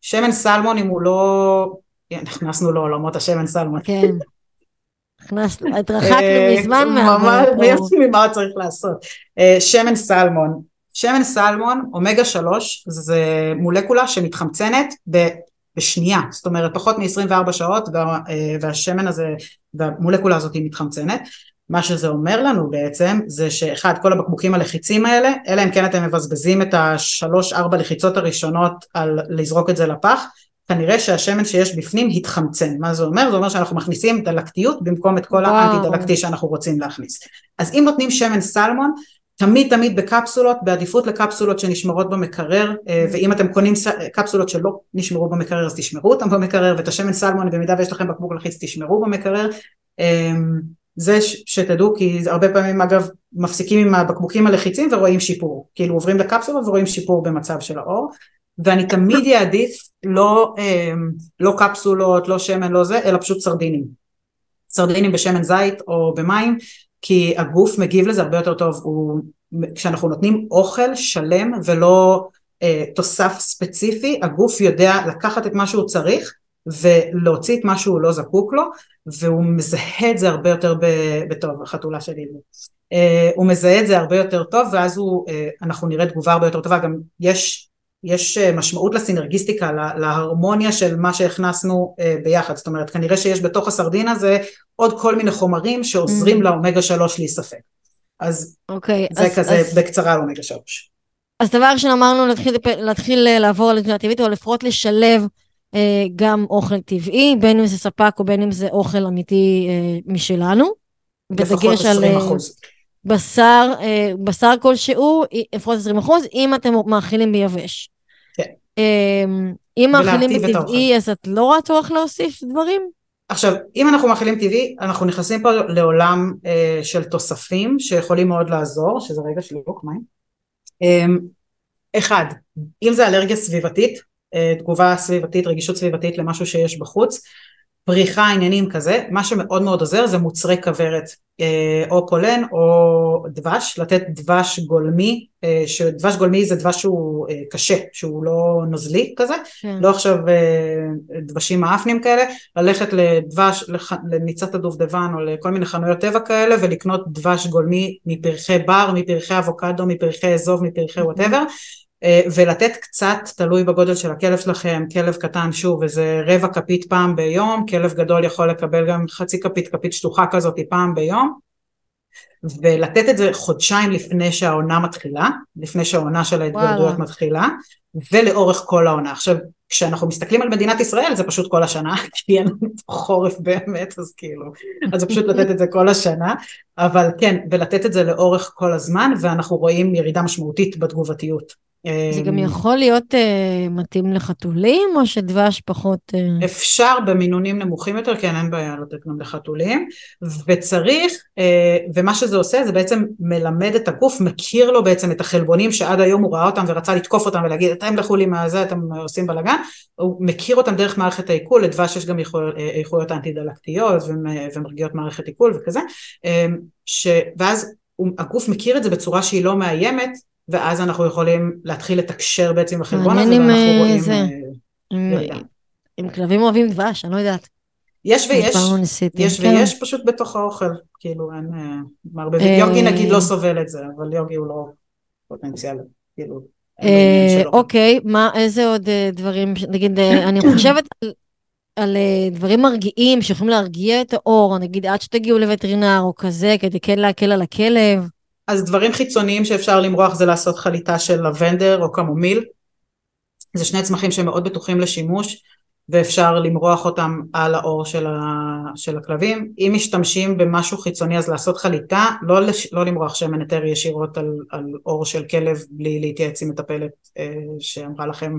שמן סלמון אם הוא לא נכנסנו לעולמות השמן סלמון. כן. נכנסנו, התרחקנו אה, מזמן ממה צריך לעשות. אה, שמן סלמון. שמן סלמון, אומגה 3, זה מולקולה שמתחמצנת בשנייה, זאת אומרת פחות מ-24 שעות אה, והשמן הזה והמולקולה הזאת היא מתחמצנת. מה שזה אומר לנו בעצם זה שאחד כל הבקבוקים הלחיצים האלה אלא אם כן אתם מבזבזים את השלוש ארבע לחיצות הראשונות על לזרוק את זה לפח כנראה שהשמן שיש בפנים התחמצן. מה זה אומר? זה אומר שאנחנו מכניסים דלקתיות במקום את כל האנטי דלקתי שאנחנו רוצים להכניס. אז אם נותנים שמן סלמון, תמיד תמיד בקפסולות, בעדיפות לקפסולות שנשמרות במקרר, אה, ואם אתם קונים קפסולות שלא נשמרו במקרר אז תשמרו אותם במקרר, ואת השמן סלמון במידה ויש לכם בקבוק לחיץ תשמרו במקרר. אמ, זה שתדעו כי הרבה פעמים אגב מפסיקים עם הבקבוקים הלחיצים ורואים שיפור, כאילו עוברים לקפסולות ורואים שיפור במצב של האור, ואני תמיד אעדיף לא, אמ, לא קפסולות, לא שמן, לא זה, אלא פשוט סרדינים. סרדינים בשמן זית או במים, כי הגוף מגיב לזה הרבה יותר טוב. הוא, כשאנחנו נותנים אוכל שלם ולא אה, תוסף ספציפי, הגוף יודע לקחת את מה שהוא צריך ולהוציא את מה שהוא לא זקוק לו, והוא מזהה את זה הרבה יותר בטוב, החתולה שלי. אה, הוא מזהה את זה הרבה יותר טוב ואז הוא, אה, אנחנו נראה תגובה הרבה יותר טובה, גם יש יש אה, משמעות לסינרגיסטיקה, להרמוניה של מה שהכנסנו אה, ביחד, זאת אומרת כנראה שיש בתוך הסרדין הזה עוד כל מיני חומרים שעוזרים mm. לאומגה שלוש להיספק. אז okay, אוקיי, זה אז, כזה אז... בקצרה על אומגה שלוש. אז דבר ראשון אמרנו להתחיל, להתחיל אה, לעבור על תזונה טבעית או לפחות לשלב אה, גם אוכל טבעי, בין אם זה ספק או בין אם זה אוכל אמיתי אה, משלנו. לפחות 20 אחוז. בשר, אה, בשר כלשהו, לפחות 20 אחוז, אם אתם מאכילים ביבש. אמ, אם מאכילים בטבעי, אז את לא רואה צורך להוסיף דברים? עכשיו, אם אנחנו מאכילים טבעי, אנחנו נכנסים פה לעולם אה, של תוספים שיכולים מאוד לעזור, שזה רגע שלוק מים. אה, אחד, אם זה אלרגיה סביבתית, אה, תגובה סביבתית, רגישות סביבתית למשהו שיש בחוץ, פריחה עניינים כזה, מה שמאוד מאוד עוזר זה מוצרי כוורת אה, או פולן או דבש, לתת דבש גולמי, אה, שדבש גולמי זה דבש שהוא אה, קשה, שהוא לא נוזלי כזה, כן. לא עכשיו דבשים מאפנים כאלה, ללכת לדבש, לניצת הדובדבן או לכל מיני חנויות טבע כאלה ולקנות דבש גולמי מפרחי בר, מפרחי אבוקדו, מפרחי אזוב, מפרחי whatever, אה, ולתת קצת, תלוי בגודל של הכלב שלכם, כלב קטן שוב איזה רבע כפית פעם ביום, כלב גדול יכול לקבל גם חצי כפית, כפית שטוחה כזאת פעם ביום, ולתת את זה חודשיים לפני שהעונה מתחילה, לפני שהעונה של ההתגרדויות מתחילה, ולאורך כל העונה. עכשיו, כשאנחנו מסתכלים על מדינת ישראל זה פשוט כל השנה, כי אין לנו חורף באמת, אז כאילו, אז זה פשוט לתת את זה כל השנה, אבל כן, ולתת את זה לאורך כל הזמן, ואנחנו רואים ירידה משמעותית בתגובתיות. זה גם אמ, יכול להיות uh, מתאים לחתולים או שדבש פחות... Uh... אפשר במינונים נמוכים יותר, כן אין בעיה לתת גם לחתולים. וצריך, uh, ומה שזה עושה זה בעצם מלמד את הגוף, מכיר לו בעצם את החלבונים שעד היום הוא ראה אותם ורצה לתקוף אותם ולהגיד אתם לכו לי מהזה אתם עושים בלאגן, הוא מכיר אותם דרך מערכת העיכול, לדבש יש גם איכויות אנטי דלקתיות ומרגיעות מערכת עיכול וכזה, ש... ואז הגוף מכיר את זה בצורה שהיא לא מאיימת ואז אנחנו יכולים להתחיל לתקשר בעצם עם החלבון הזה, ואנחנו אה, רואים... זה. עם, עם כלבים אוהבים דבש, אני לא יודעת. יש ויש, יש כן. ויש פשוט בתוך האוכל, כאילו אין אה, מערבבים. אה, יוגי נגיד לא סובל את זה, אבל יוגי הוא לא פוטנציאל, כאילו. אוקיי, מה, איזה עוד דברים, נגיד, אני חושבת על, על דברים מרגיעים שיכולים להרגיע את האור, נגיד עד שתגיעו לווטרינר או כזה, כדי כן להקל על הכלב. אז דברים חיצוניים שאפשר למרוח זה לעשות חליטה של לבנדר או קמומיל. זה שני צמחים שמאוד בטוחים לשימוש ואפשר למרוח אותם על האור של, ה, של הכלבים. אם משתמשים במשהו חיצוני אז לעשות חליטה, לא, לש, לא למרוח שמן היתר ישירות על, על אור של כלב בלי להתייעץ עם מטפלת אה, שאמרה לכם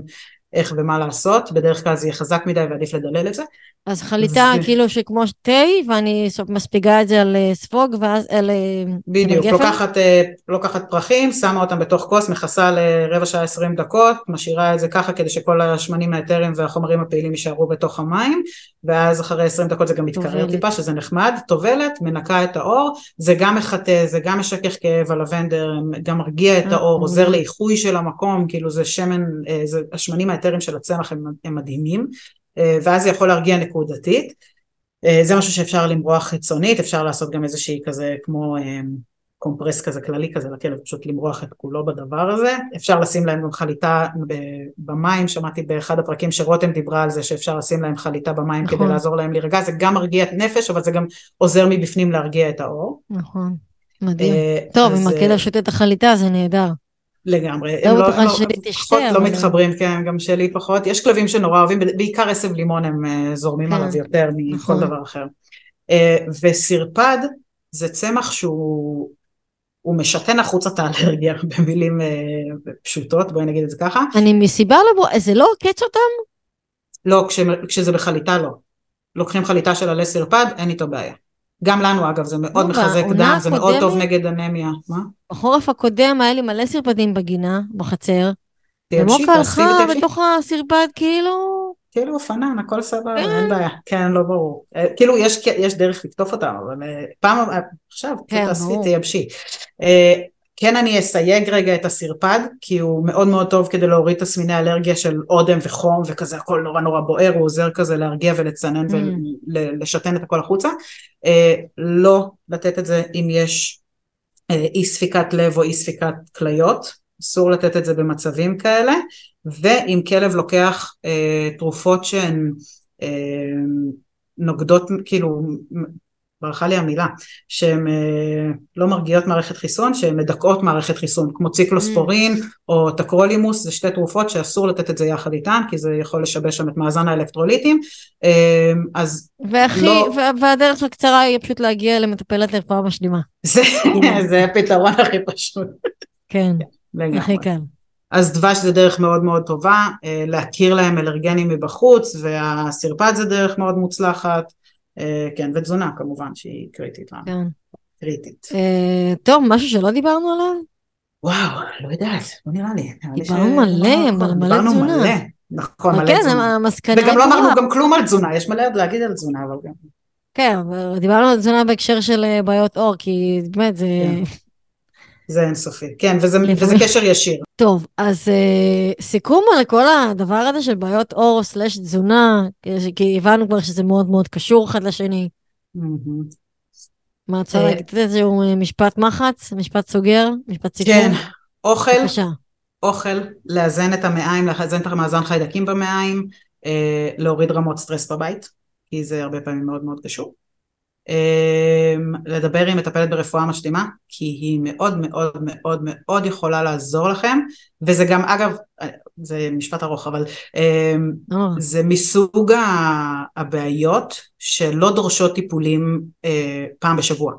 איך ומה לעשות, בדרך כלל זה יהיה חזק מדי ועדיף לדלל את זה. אז חליטה ו... כאילו שכמו תה, ואני מספיגה את זה על אה, ספוג ואז על... אה, בדיוק, לוקחת, אה, לוקחת פרחים, שמה אותם בתוך כוס, מכסה לרבע שעה עשרים דקות, משאירה את זה ככה כדי שכל השמנים האתרים והחומרים הפעילים יישארו בתוך המים, ואז אחרי עשרים דקות זה גם מתקרר טיפה, שזה נחמד, טובלת, מנקה את האור, זה גם מחטא, זה גם משכך כאב, הלבנדר, גם מרגיע את האור, עוזר לאיחוי של המקום, כאילו זה שמן, זה השמנים האתרים של הצמח הם, הם מדהימים. אה, ואז זה יכול להרגיע נקודתית. אה, זה משהו שאפשר למרוח חיצונית, אפשר לעשות גם איזושהי כזה כמו אה, קומפרס כזה כללי כזה לכלב, פשוט למרוח את כולו בדבר הזה. אפשר לשים להם גם חליטה במים, שמעתי באחד הפרקים שרותם דיברה על זה שאפשר לשים להם חליטה במים נכון. כדי לעזור להם להירגע, זה גם מרגיע את נפש אבל זה גם עוזר מבפנים להרגיע את האור. נכון, מדהים. טוב, אם הכלב שותה את החליטה זה נהדר. לגמרי, לא הם לא, לא, פחות לא מתחברים, כן, גם שלי פחות, יש כלבים שנורא אוהבים, בעיקר עשב לימון הם אה, זורמים כן, עליו יותר מכל נכון. דבר אחר. אה, וסרפד זה צמח שהוא הוא משתן החוצה את האלרגיה במילים אה, פשוטות, בואי נגיד את זה ככה. אני מסיבה לבוא, זה לא עוקץ אותם? לא, כש, כשזה בחליטה לא. לוקחים חליטה של עלי סרפד, אין איתו בעיה. גם לנו אגב, זה מאוד מחזק דם, זה מאוד טוב נגד אנמיה. מה? בחורף הקודם היה לי מלא סרפדים בגינה, בחצר. ומוקה הלכה בתוך הסרפד כאילו... כאילו אופנן, הכל סבבה, כן. אין בעיה. כן, לא ברור. אה, כאילו יש, יש דרך לקטוף אותם, אבל אה, פעם, עכשיו, כן, תעשי, תייבשי. כן אני אסייג רגע את הסרפד, כי הוא מאוד מאוד טוב כדי להוריד תסמיני אלרגיה של אודם וחום וכזה הכל נורא נורא בוער, הוא עוזר כזה להרגיע ולצנן mm. ולשתן את הכל החוצה. אה, לא לתת את זה אם יש אה, אי ספיקת לב או אי ספיקת כליות, אסור לתת את זה במצבים כאלה, ואם כלב לוקח אה, תרופות שהן אה, נוגדות, כאילו ברכה לי המילה, שהן אה, לא מרגיעות מערכת חיסון, שהן מדכאות מערכת חיסון, כמו ציקלוספורין mm. או טקרולימוס, זה שתי תרופות שאסור לתת את זה יחד איתן, כי זה יכול לשבש שם את מאזן האלקטרוליטים, אה, אז והכי, לא... והדרך הקצרה היא פשוט להגיע למטפלת לרפואה משלימה. זה, זה הפתרון הכי פשוט. כן, לגמרי. הכי קל. אז דבש זה דרך מאוד מאוד טובה, אה, להכיר להם אלרגנים מבחוץ, והסרפד זה דרך מאוד מוצלחת. אה, כן, ותזונה כמובן שהיא קריטית לנו. כן. קריטית. אה, טוב, משהו שלא דיברנו עליו? וואו, לא יודעת, לא נראה לי. דיברנו מלא, מלא תזונה. דיברנו מלא, נכון, מלא כן, תזונה. המסקנה וגם לא אמרנו. גם כלום על תזונה, יש מלא עוד להגיד על תזונה, אבל גם... כן, דיברנו על תזונה בהקשר של אה, בעיות עור, כי באמת זה... זה אינסופי. כן, וזה, וזה קשר ישיר. טוב, אז אה, סיכום על כל הדבר הזה של בעיות עור סלש תזונה, כי- הבנו כבר שזה מאוד מאוד קשור אחד לשני. מהמם. מה את רוצה להגיד איזשהו אה, משפט מחץ, משפט סוגר, משפט סיכום? כן, אוכל, בבקשה. אוכל, לאזן את המעיים, לאזן את המאזן חיידקים במעיים, אה, להוריד רמות סטרס בבית, כי זה הרבה פעמים מאוד מאוד קשור. אה, לדבר עם מטפלת ברפואה משלימה, כי היא מאוד מאוד מאוד מאוד יכולה לעזור לכם, וזה גם, אגב, זה משפט ארוך, אבל לא, זה מסוג הבעיות שלא דורשות טיפולים אה, פעם בשבוע.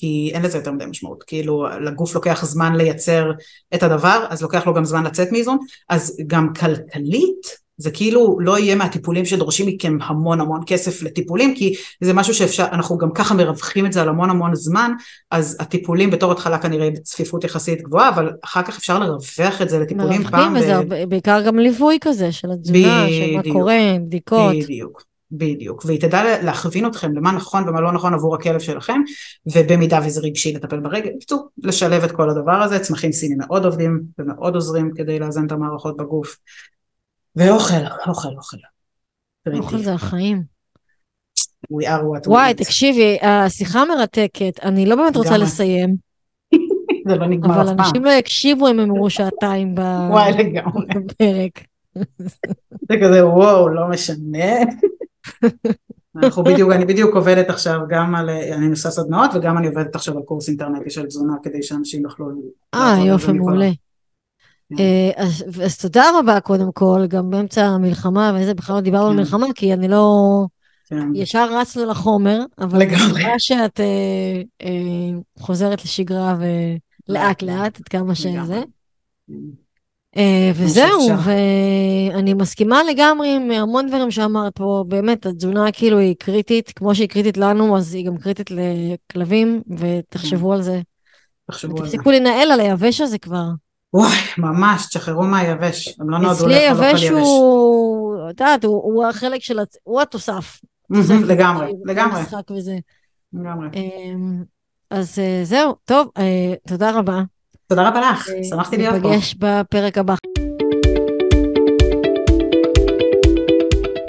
כי אין לזה יותר מדי משמעות, כאילו לגוף לוקח זמן לייצר את הדבר, אז לוקח לו גם זמן לצאת מאיזון, אז גם כלכלית זה כאילו לא יהיה מהטיפולים שדורשים מכם המון המון כסף לטיפולים, כי זה משהו שאפשר, אנחנו גם ככה מרווחים את זה על המון המון זמן, אז הטיפולים בתור התחלה כנראה בצפיפות יחסית גבוהה, אבל אחר כך אפשר לרווח את זה לטיפולים מרווחים, פעם וזה ב- בעיקר גם ליווי כזה של התזונה, של מה. קורה, בדיקות. בדיוק, בדיוק, והיא תדע להכווין אתכם למה נכון ומה לא נכון עבור הכלב שלכם, ובמידה וזה רגשי לטפל ברגל, בקיצור, לשלב את כל הדבר הזה, צמחים סינים מאוד עובדים ומאוד עוזרים כדי לאזן את המערכות בגוף, ואוכל, אוכל, אוכל. אוכל זה החיים. We are what we וואי. תקשיבי, השיחה מרתקת, אני לא באמת רוצה. לסיים, זה לא נגמר אבל אף פעם, אנשים לא יקשיבו אם הם יראו שעתיים בפרק. זה כזה וואו, לא משנה. אנחנו בדיוק, אני בדיוק עובדת עכשיו גם על, אני עושה סדנאות וגם אני עובדת עכשיו על קורס אינטרנטי של תזונה כדי שאנשים יוכלו אה, יופי, מעולה. כן. אה, אז אז תודה רבה קודם כל, גם באמצע המלחמה וזה, בכלל לא דיברנו על כן. מלחמה, כי אני לא... כן. ישר רצנו לחומר, אבל אני לגמרי. מקווה שאת אה, אה, חוזרת לשגרה ולאט לאט, עד כמה שזה. אה, וזהו. ואני מסכימה לגמרי עם המון דברים שאמרת פה, באמת, התזונה כאילו היא קריטית, כמו שהיא קריטית לנו, אז היא גם קריטית לכלבים, ותחשבו על זה. תחשבו על זה. תפסיקו לנהל על היבש הזה כבר. וואי, ממש, תשחררו מהיבש. הם לא נועדו אצלי לאכול אוכל היבש יבש. הוא, את יודעת, הוא הוא החלק של, הצ- הוא התוסף. לגמרי, לגמרי. לגמרי. אמ, אז אה, זהו, טוב, אה, תודה רבה. תודה רבה לך, אה, שמחתי להיות פה. ניפגש בפרק הבא.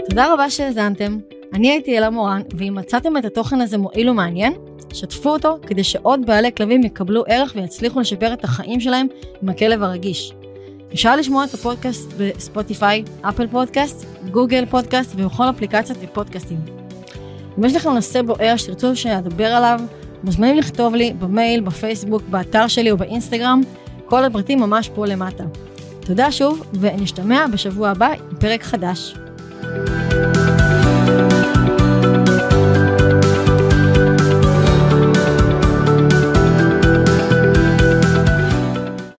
תודה רבה שהאזנתם. אני הייתי אלה מורן, ואם מצאתם את התוכן הזה מועיל ומעניין, שתפו אותו כדי שעוד בעלי כלבים יקבלו ערך ויצליחו לשפר את החיים שלהם עם הכלב הרגיש. אפשר לשמוע את הפודקאסט בספוטיפיי, אפל פודקאסט, גוגל פודקאסט ובכל אפליקציות ופודקאסטים. אם יש לכם נושא בוער שתרצו שאדבר עליו, מוזמנים לכתוב לי במייל, בפייסבוק, באתר שלי או באינסטגרם, כל הפרטים ממש פה למטה. תודה שוב, ונשתמע בשבוע הבא עם פרק חדש.